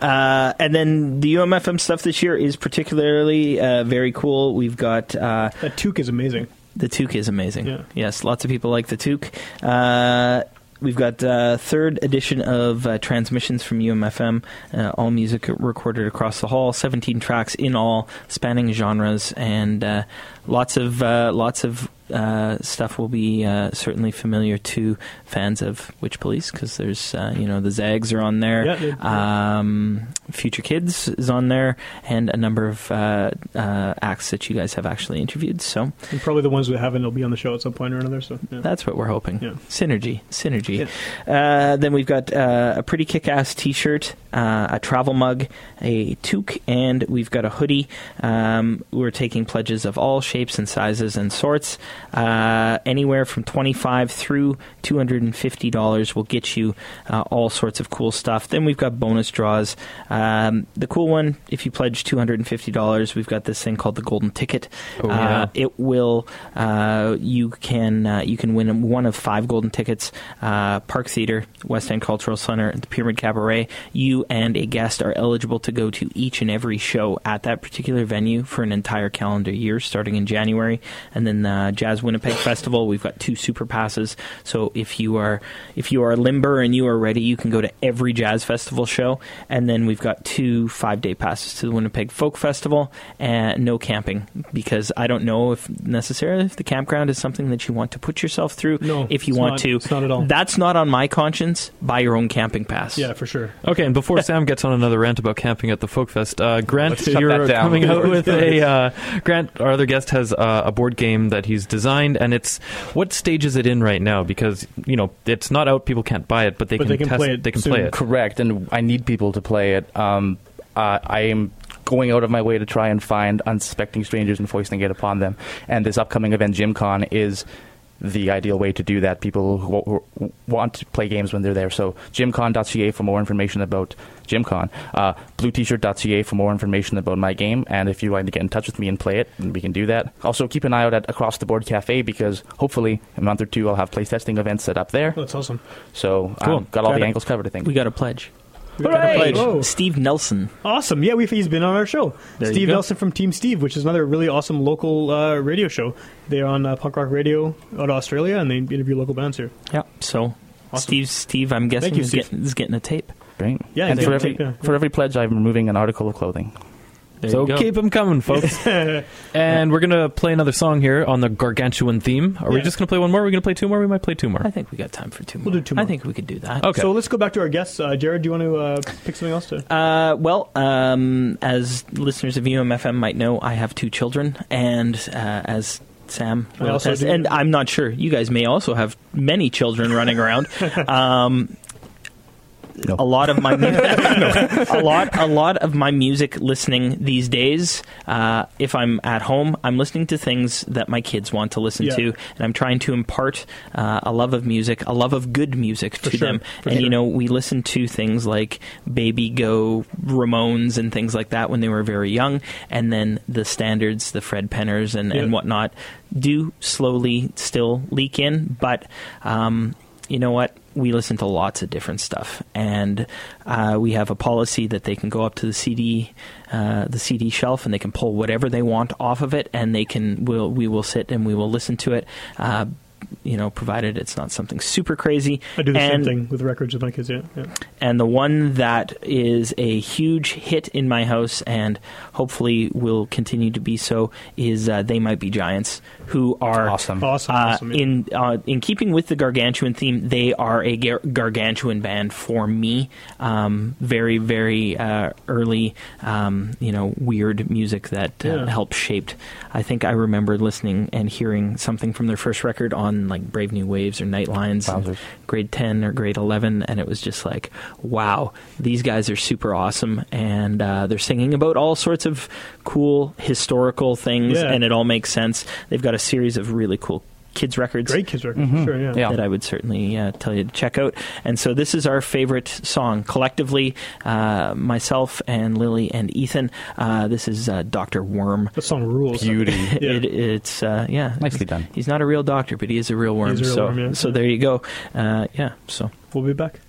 Uh, and then the UMFM stuff this year is particularly uh, very cool. We've got uh, That toque is amazing. the toque is amazing. Yeah. Yes, lots of people like the toque. Uh, we've got uh, third edition of uh, transmissions from UMFM, uh, all music recorded across the hall, 17 tracks in all, spanning genres, and uh, lots of uh, lots of uh, stuff will be uh, certainly familiar to fans of Witch Police because there's uh, you know the Zags are on there, Yeah, they- um, Future Kids is on there, and a number of uh, uh, acts that you guys have actually interviewed. So And probably the ones we haven't will be on the show at some point or another. So yeah. that's what we're hoping. Yeah. Synergy, synergy. Uh, then we've got uh, a pretty kick-ass T-shirt, uh, a travel mug, a toque, and we've got a hoodie. Um, we're taking pledges of all shapes and sizes and sorts. Uh, anywhere from twenty-five through two hundred and fifty dollars will get you uh, all sorts of cool stuff. Then we've got bonus draws. Um, the cool one, if you pledge two hundred and fifty dollars, we've got this thing called the golden ticket. Oh, yeah. Uh, it will uh, you can uh, you can win one of five golden tickets uh, park theater west end cultural center the pyramid cabaret you and a guest are eligible to go to each and every show at that particular venue for an entire calendar year starting in january and then uh, jazz winnipeg festival we've got two super passes so if you are if you are limber and you are ready you can go to every jazz festival show and then we've got two five day passes to the winnipeg folk festival and no camping because i don't know if necessarily if the campground is something that you want to put yourself through No, if you it's want not- to it's not at all. that's not on my conscience buy your own camping pass yeah, for sure. Okay, and before Sam gets on another rant about camping at the Folk Fest, uh, Grant, Let's you're coming [laughs] out with a uh, Grant. Our other guest has uh, a board game that he's designed, and it's what stage is it in right now? Because you know it's not out; people can't buy it, but they But can they can test, play it They can soon. play it. Correct, and I need people to play it. Um, uh, I am going out of my way to try and find unsuspecting strangers and foisting it upon them. And this upcoming event, GymCon, is the ideal way to do that. People who, who want to play games when they're there. So gymcon.ca for more information about GymCon. Uh, blueT-shirt.ca for more information about my game. And if you'd like to get in touch with me and play it, we can do that. Also, keep an eye out at Across the Board Cafe because hopefully in a month or two I'll have playtesting events set up there. That's awesome. So Cool. um, got all Got the it. angles covered, I think. we got a pledge We got a Got a pledge. pledge. Whoa. steve nelson Awesome. Yeah, we've, he's been on our show. There Steve. Nelson from Team Steve, which is another really awesome local uh, radio show. They're on uh, punk rock radio out of Australia, and they interview local bands here. yeah so Awesome. steve steve i'm guessing Thank you, is, Steve. getting, is getting a tape Great. Yeah, and for every, take, yeah. for every pledge, I'm removing an article of clothing. There So keep them coming, folks. [laughs] and we're gonna play another song here on the gargantuan theme. Are we Yeah. just gonna play one more? Are we gonna play two more? We might play two more. i think we got time for two more We'll do two i more. think we could do that Okay. So let's go back to our guests. Uh, Jared, do you want to uh, pick something else to? Uh, well, um, as listeners of UMFM might know, I have two children, and uh, as Sam I will also attest, do. and I'm not sure you guys may also have many children running around. [laughs] Um, No. A lot of my mu- [laughs] [laughs] a lot a lot of my music listening these days. Uh, if I'm at home, I'm listening to things that my kids want to listen Yeah. to, and I'm trying to impart uh, a love of music, a love of good music For to sure, them. for and you know, we listen to things like Baby Go, Ramones, and things like that when they were very young, and then the standards, the Fred Penners, and, and whatnot, do slowly still leak in. But um, you know what? We listen to lots of different stuff, and uh, we have a policy that they can go up to the CD, uh, the CD shelf, and they can pull whatever they want off of it, and they can. We'll, we will sit and we will listen to it. Uh, you know, provided it's not something super crazy. I do the and, same thing with records with my kids. Yeah, yeah. and the one that is a huge hit in my house and hopefully will continue to be so is uh, they might be giants who are Awesome. awesome. uh, awesome yeah. in uh, in keeping with the gargantuan theme, they are a gar- gargantuan band for me. Um, very very uh, early, um, you know, weird music that uh, Yeah. helped shaped. I think I remember listening and hearing something from their first record on like Brave New Waves or Night Lines, grade ten or grade eleven, and it was just like, wow, these guys are super awesome, and uh, they're singing about all sorts of cool historical things, Yeah. and it all makes sense. They've got a series of really cool kids records great kids record. Sure, yeah. Yeah. that I would certainly uh, tell you to check out. And so this is our favorite song collectively, uh, myself and Lily and Ethan. Uh, this is uh, Doctor Worm. The song rules. Beauty. [laughs] Yeah. It, it's uh, yeah, Nicely done. He's not a real doctor, but he is a real worm. He's a real so worm, yeah. so there you go. Uh, yeah. So We'll be back.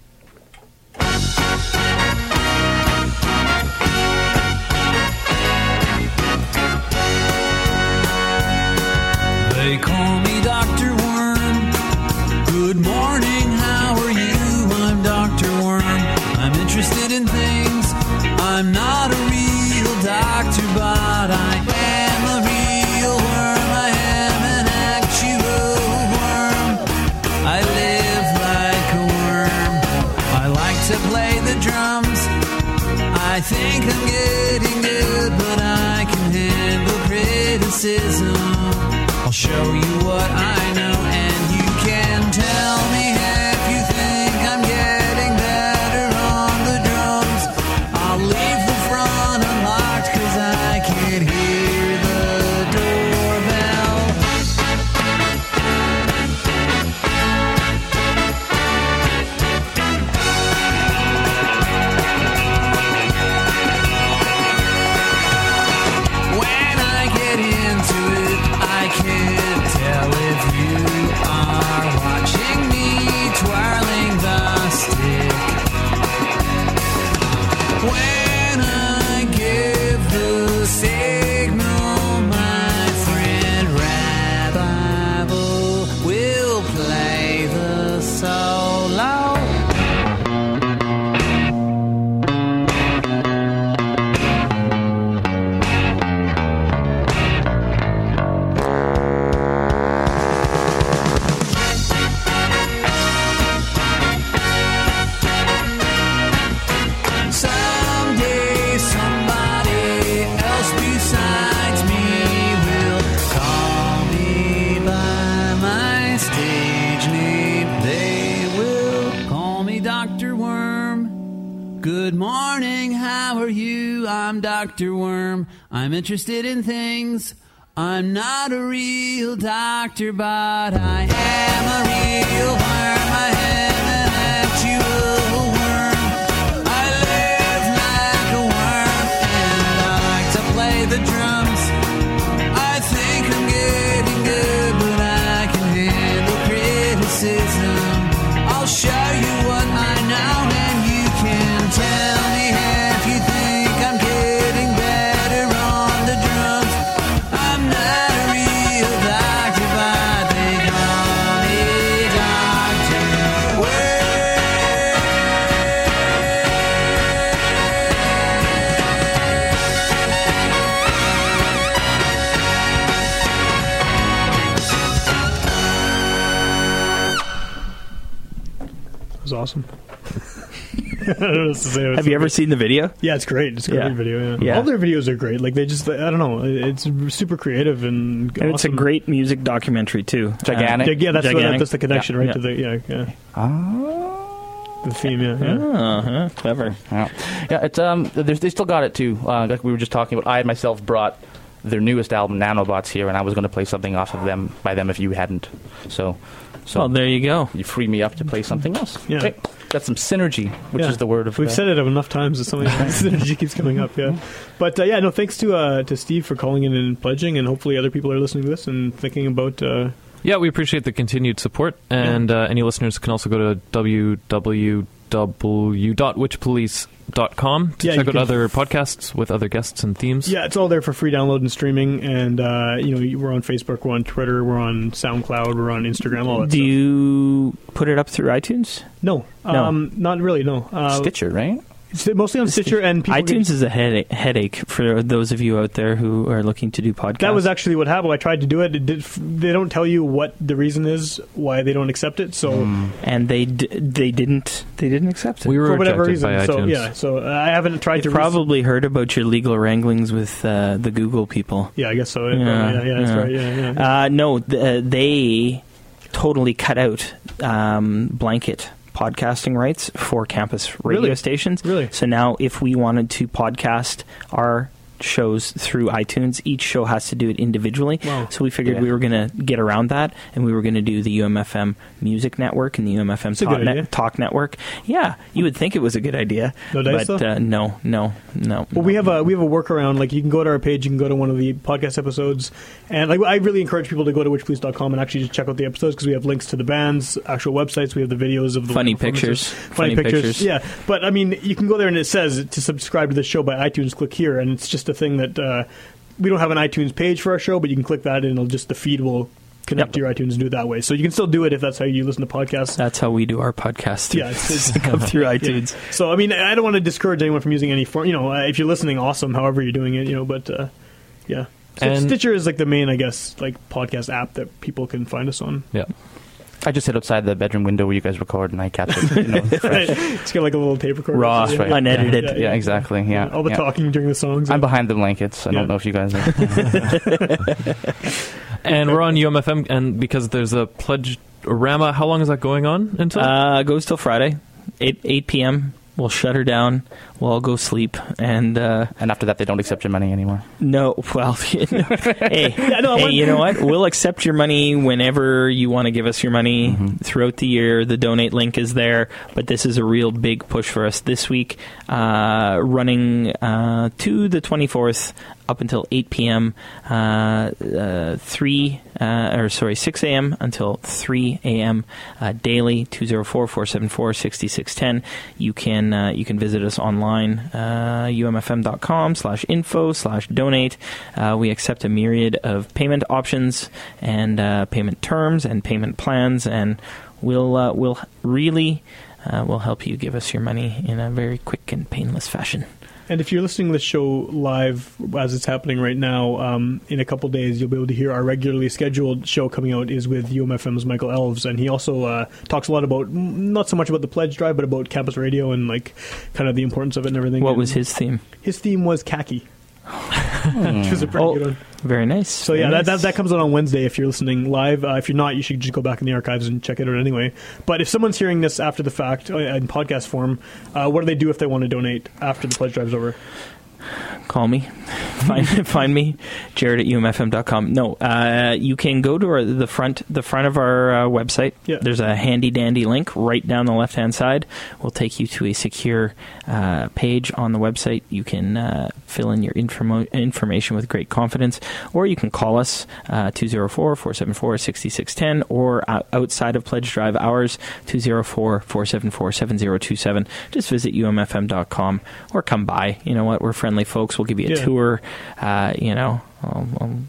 Interested in things. I'm not a real doctor, but I am [laughs] Have you ever seen the video? Yeah, it's great. It's a great Yeah. video. Yeah. Yeah. all their videos are great. Like they just, I don't know, it's super creative and, And it's a great music documentary too. Gigantic. Yeah, yeah, that's what, that's the connection, right Yeah. to the yeah, yeah, Ah. the theme. Yeah, yeah. Uh huh. Clever. Yeah, yeah. It's um, they still got it too. Uh, like we were just talking about. I myself brought their newest album, Nanobots, here, and I was going to play something off of them by them if you hadn't. So, so Well, there you go. you free me up to play something else. Yeah. Okay. Got some synergy, which Yeah. is the word of. We've uh, said it enough times that something [laughs] synergy keeps coming up. Yeah, but uh, yeah, no. Thanks to uh, to Steve for calling in and pledging, and hopefully other people are listening to this and thinking about. Uh, Yeah, we appreciate the continued support, and uh, any listeners can also go to www.witchpolice.com to Yeah, you check out can- other podcasts with other guests and themes. yeah, it's all there for free download and streaming, and uh, you know we're on Facebook, we're on Twitter, we're on SoundCloud, we're on Instagram, all that. Do stuff. you put it up through iTunes? No, No. um, not really. No, uh, Stitcher, right? It's mostly on Stitcher and people get- iTunes is a headache, headache for those of you out there who are looking to do podcasts. That was actually what happened. I tried to do it. it did, they don't tell you what the reason is why they don't accept it. So and they d- they didn't they didn't accept it. We were for whatever reason, by so iTunes. yeah. So uh, I haven't tried You to. res- probably heard about your legal wranglings with uh, the Google people. yeah, I guess so. Yeah, Yeah, yeah, yeah, that's right. Yeah, yeah. Uh, no, th- uh, they totally cut out um, blanket podcasting rights for campus radio Really? stations. Really? So now, if we wanted to podcast our shows through iTunes, each show has to do it individually. Wow. So we figured Yeah. we were going to get around that, and we were going to do the UMFM Music Network and the UMFM Talk. Net- Talk Network. Yeah, you would think it was a good idea, No dice, but uh, no, no, no. Well, we have a we have a workaround. Like you can go to our page, you can go to one of the podcast episodes, and like I really encourage people to go to witchpolice.com and actually just check out the episodes because we have links to the bands, actual websites. We have the videos of the Funny pictures. funny, Funny pictures. pictures. Yeah, but I mean, you can go there and it says to subscribe to the show by iTunes. Click here, and it's just a thing that uh, we don't have an iTunes page for our show, but you can click that, and it'll just the feed will connect Yep. to your iTunes and do it that way. So you can still do it if that's how you listen to podcasts. That's how we do our podcast. Yeah, it's- it's- [laughs] come through [laughs] Yeah. iTunes. So I mean, I don't want to discourage anyone from using any form. You know, if you're listening, awesome. However you're doing it, you know. But uh, yeah, so Stitcher is like the main, I guess, like podcast app that people can find us on. Yeah. I just sit outside the bedroom window where you guys record, and I catch it. You know, [laughs] it's got like a little tape recorder. Raw, Yeah, right. unedited. Yeah, yeah, exactly. Yeah, All the yeah. talking during the songs. I'm behind the blankets. I Yeah. don't know if you guys are. [laughs] And we're on UMFM, and because there's a pledge rama, how long is that going on until? Uh, goes till Friday, eight eight p.m. We'll shut her down. We'll go sleep, and uh, and after that, they don't accept your money anymore. no, well, [laughs] you [laughs] know, hey, no, hey, you know what? We'll accept your money whenever you want to give us your money Mm-hmm. throughout the year. The donate link is there, but this is a real big push for us this week, uh, running uh, to the twenty fourth up until eight p.m. Uh, uh, three uh, or sorry six a.m. until three a.m. Uh, daily 204-474-6610. You can uh, you can visit us online uh, umfm.com slash info slash donate. Uh, we accept a myriad of payment options and uh, payment terms and payment plans, and we'll uh, we'll really uh, will help you give us your money in a very quick and painless fashion. And if you're listening to the show live as it's happening right now, um, in a couple days you'll be able to hear our regularly scheduled show coming out is with UMFM's Michael Elves, and he also uh, talks a lot about not so much about the pledge drive, but about campus radio and like kind of the importance of it and everything. What And was his theme? His theme was khaki, which was a pretty Oh, good one. Very nice. So yeah, that, that that comes out on Wednesday if you're listening live. Uh, if you're not, you should just go back in the archives and check it out anyway. But if someone's hearing this after the fact uh, in podcast form, uh, what do they do if they want to donate after the pledge drive's over? Call me. Find [laughs] find me jared at umfm.com no uh, you can go to our, the front the front of our uh, website. Yeah. there's a handy dandy link right down the left hand side. Will take you to a secure uh, page on the website. You can uh, fill in your informo- information with great confidence or you can call us uh, 204-474-6610 or uh, outside of pledge drive hours 204-474-7027 just visit umfm.com or come by. You know what? We're friendly folks. We'll give you a Yeah. tour uh, you know I'll, I'll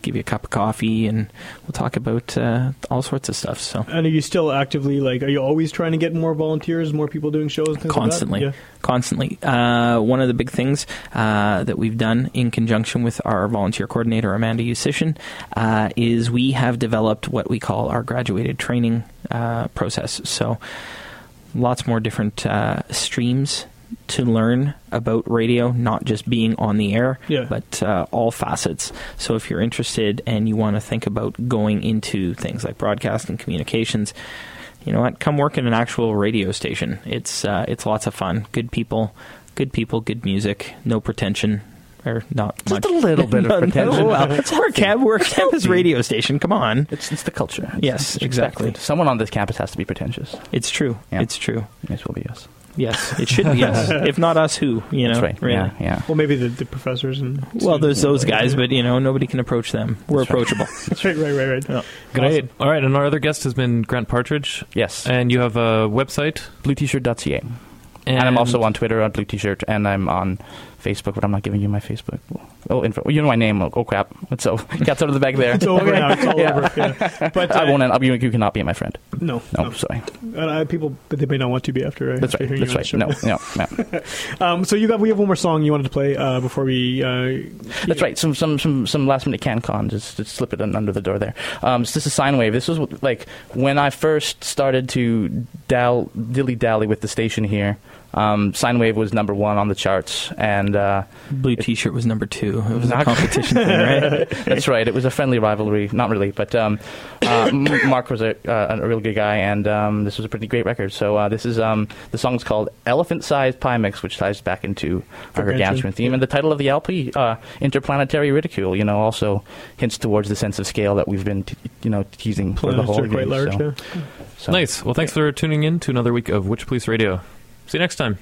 give you a cup of coffee and we'll talk about uh, all sorts of stuff so And are you still actively like? Are you always trying to get more volunteers, more people doing shows? things constantly Like that? constantly uh, one of the big things uh, that we've done in conjunction with our volunteer coordinator amanda Usishin, uh, is we have developed what we call our graduated training uh, process so lots more different uh, streams to learn about radio, not just being on the air, Yeah. but uh, all facets. So if you're interested and you want to think about going into things like broadcast and communications, you know what? Come work in an actual radio station. It's uh, it's lots of fun. Good people, good people, good music. No pretension. Or not Just much. a little bit of [laughs] No, no, pretension. well, we're a, cam- we're a campus radio station. Come on. It's it's the culture. It's- Yes, it's exactly. expected. Someone on this campus has to be pretentious. It's true. Yeah. It's true. This will be us. Yes, it should be us. [laughs] if not us, who? You know, That's right. really. Yeah, yeah. Well, maybe the, the professors and Well, there's those guys, but you know, nobody can approach them. We're That's right. approachable. [laughs] That's right, right, right, right. Great. All right, and our other guest has been Grant Partridge, Yes. and you have a website. Bluet-shirt.ca. And, And, I'm also on Twitter on Blue T-shirt, and I'm on Facebook, but I'm not giving you my Facebook. Oh, info. You know my name. Oh, crap. So, cat's out of the bag there. It's over now. It's all [laughs] Yeah. over. Yeah. But uh, I won't. I'll be, you cannot be my friend. No, No, no. sorry. Uh, people, but they may not want to be after. Uh, That's after right. That's you right. No, no, no. [laughs] Um, so you got we have one more song you wanted to play uh, before we. Uh, That's right. Some some some some last minute can con. Just, just slip it under the door there. Um, so this is sine wave. This was like when I first started to dilly dally with the station here. Um, sine wave was number one on the charts, and uh, Blue T-shirt was number two. It was a Not- [laughs] competition thing, right? [laughs] that's right. It was a friendly rivalry. Not really, but um, uh, Mark was a, uh, a real good guy, and um, this was a pretty great record. So uh, this is um, the song's called "Elephant Sized Pie Mix," which ties back into our Gargantuan, gargantuan theme, yeah. and the title of the LP, uh, "Interplanetary Ridicule." You know, also hints towards the sense of scale that we've been, t- you know, teasing for the planets whole are quite year, large. so- yeah. so- nice. Well, thanks for tuning in to another week of Witch Police Radio. See you next time.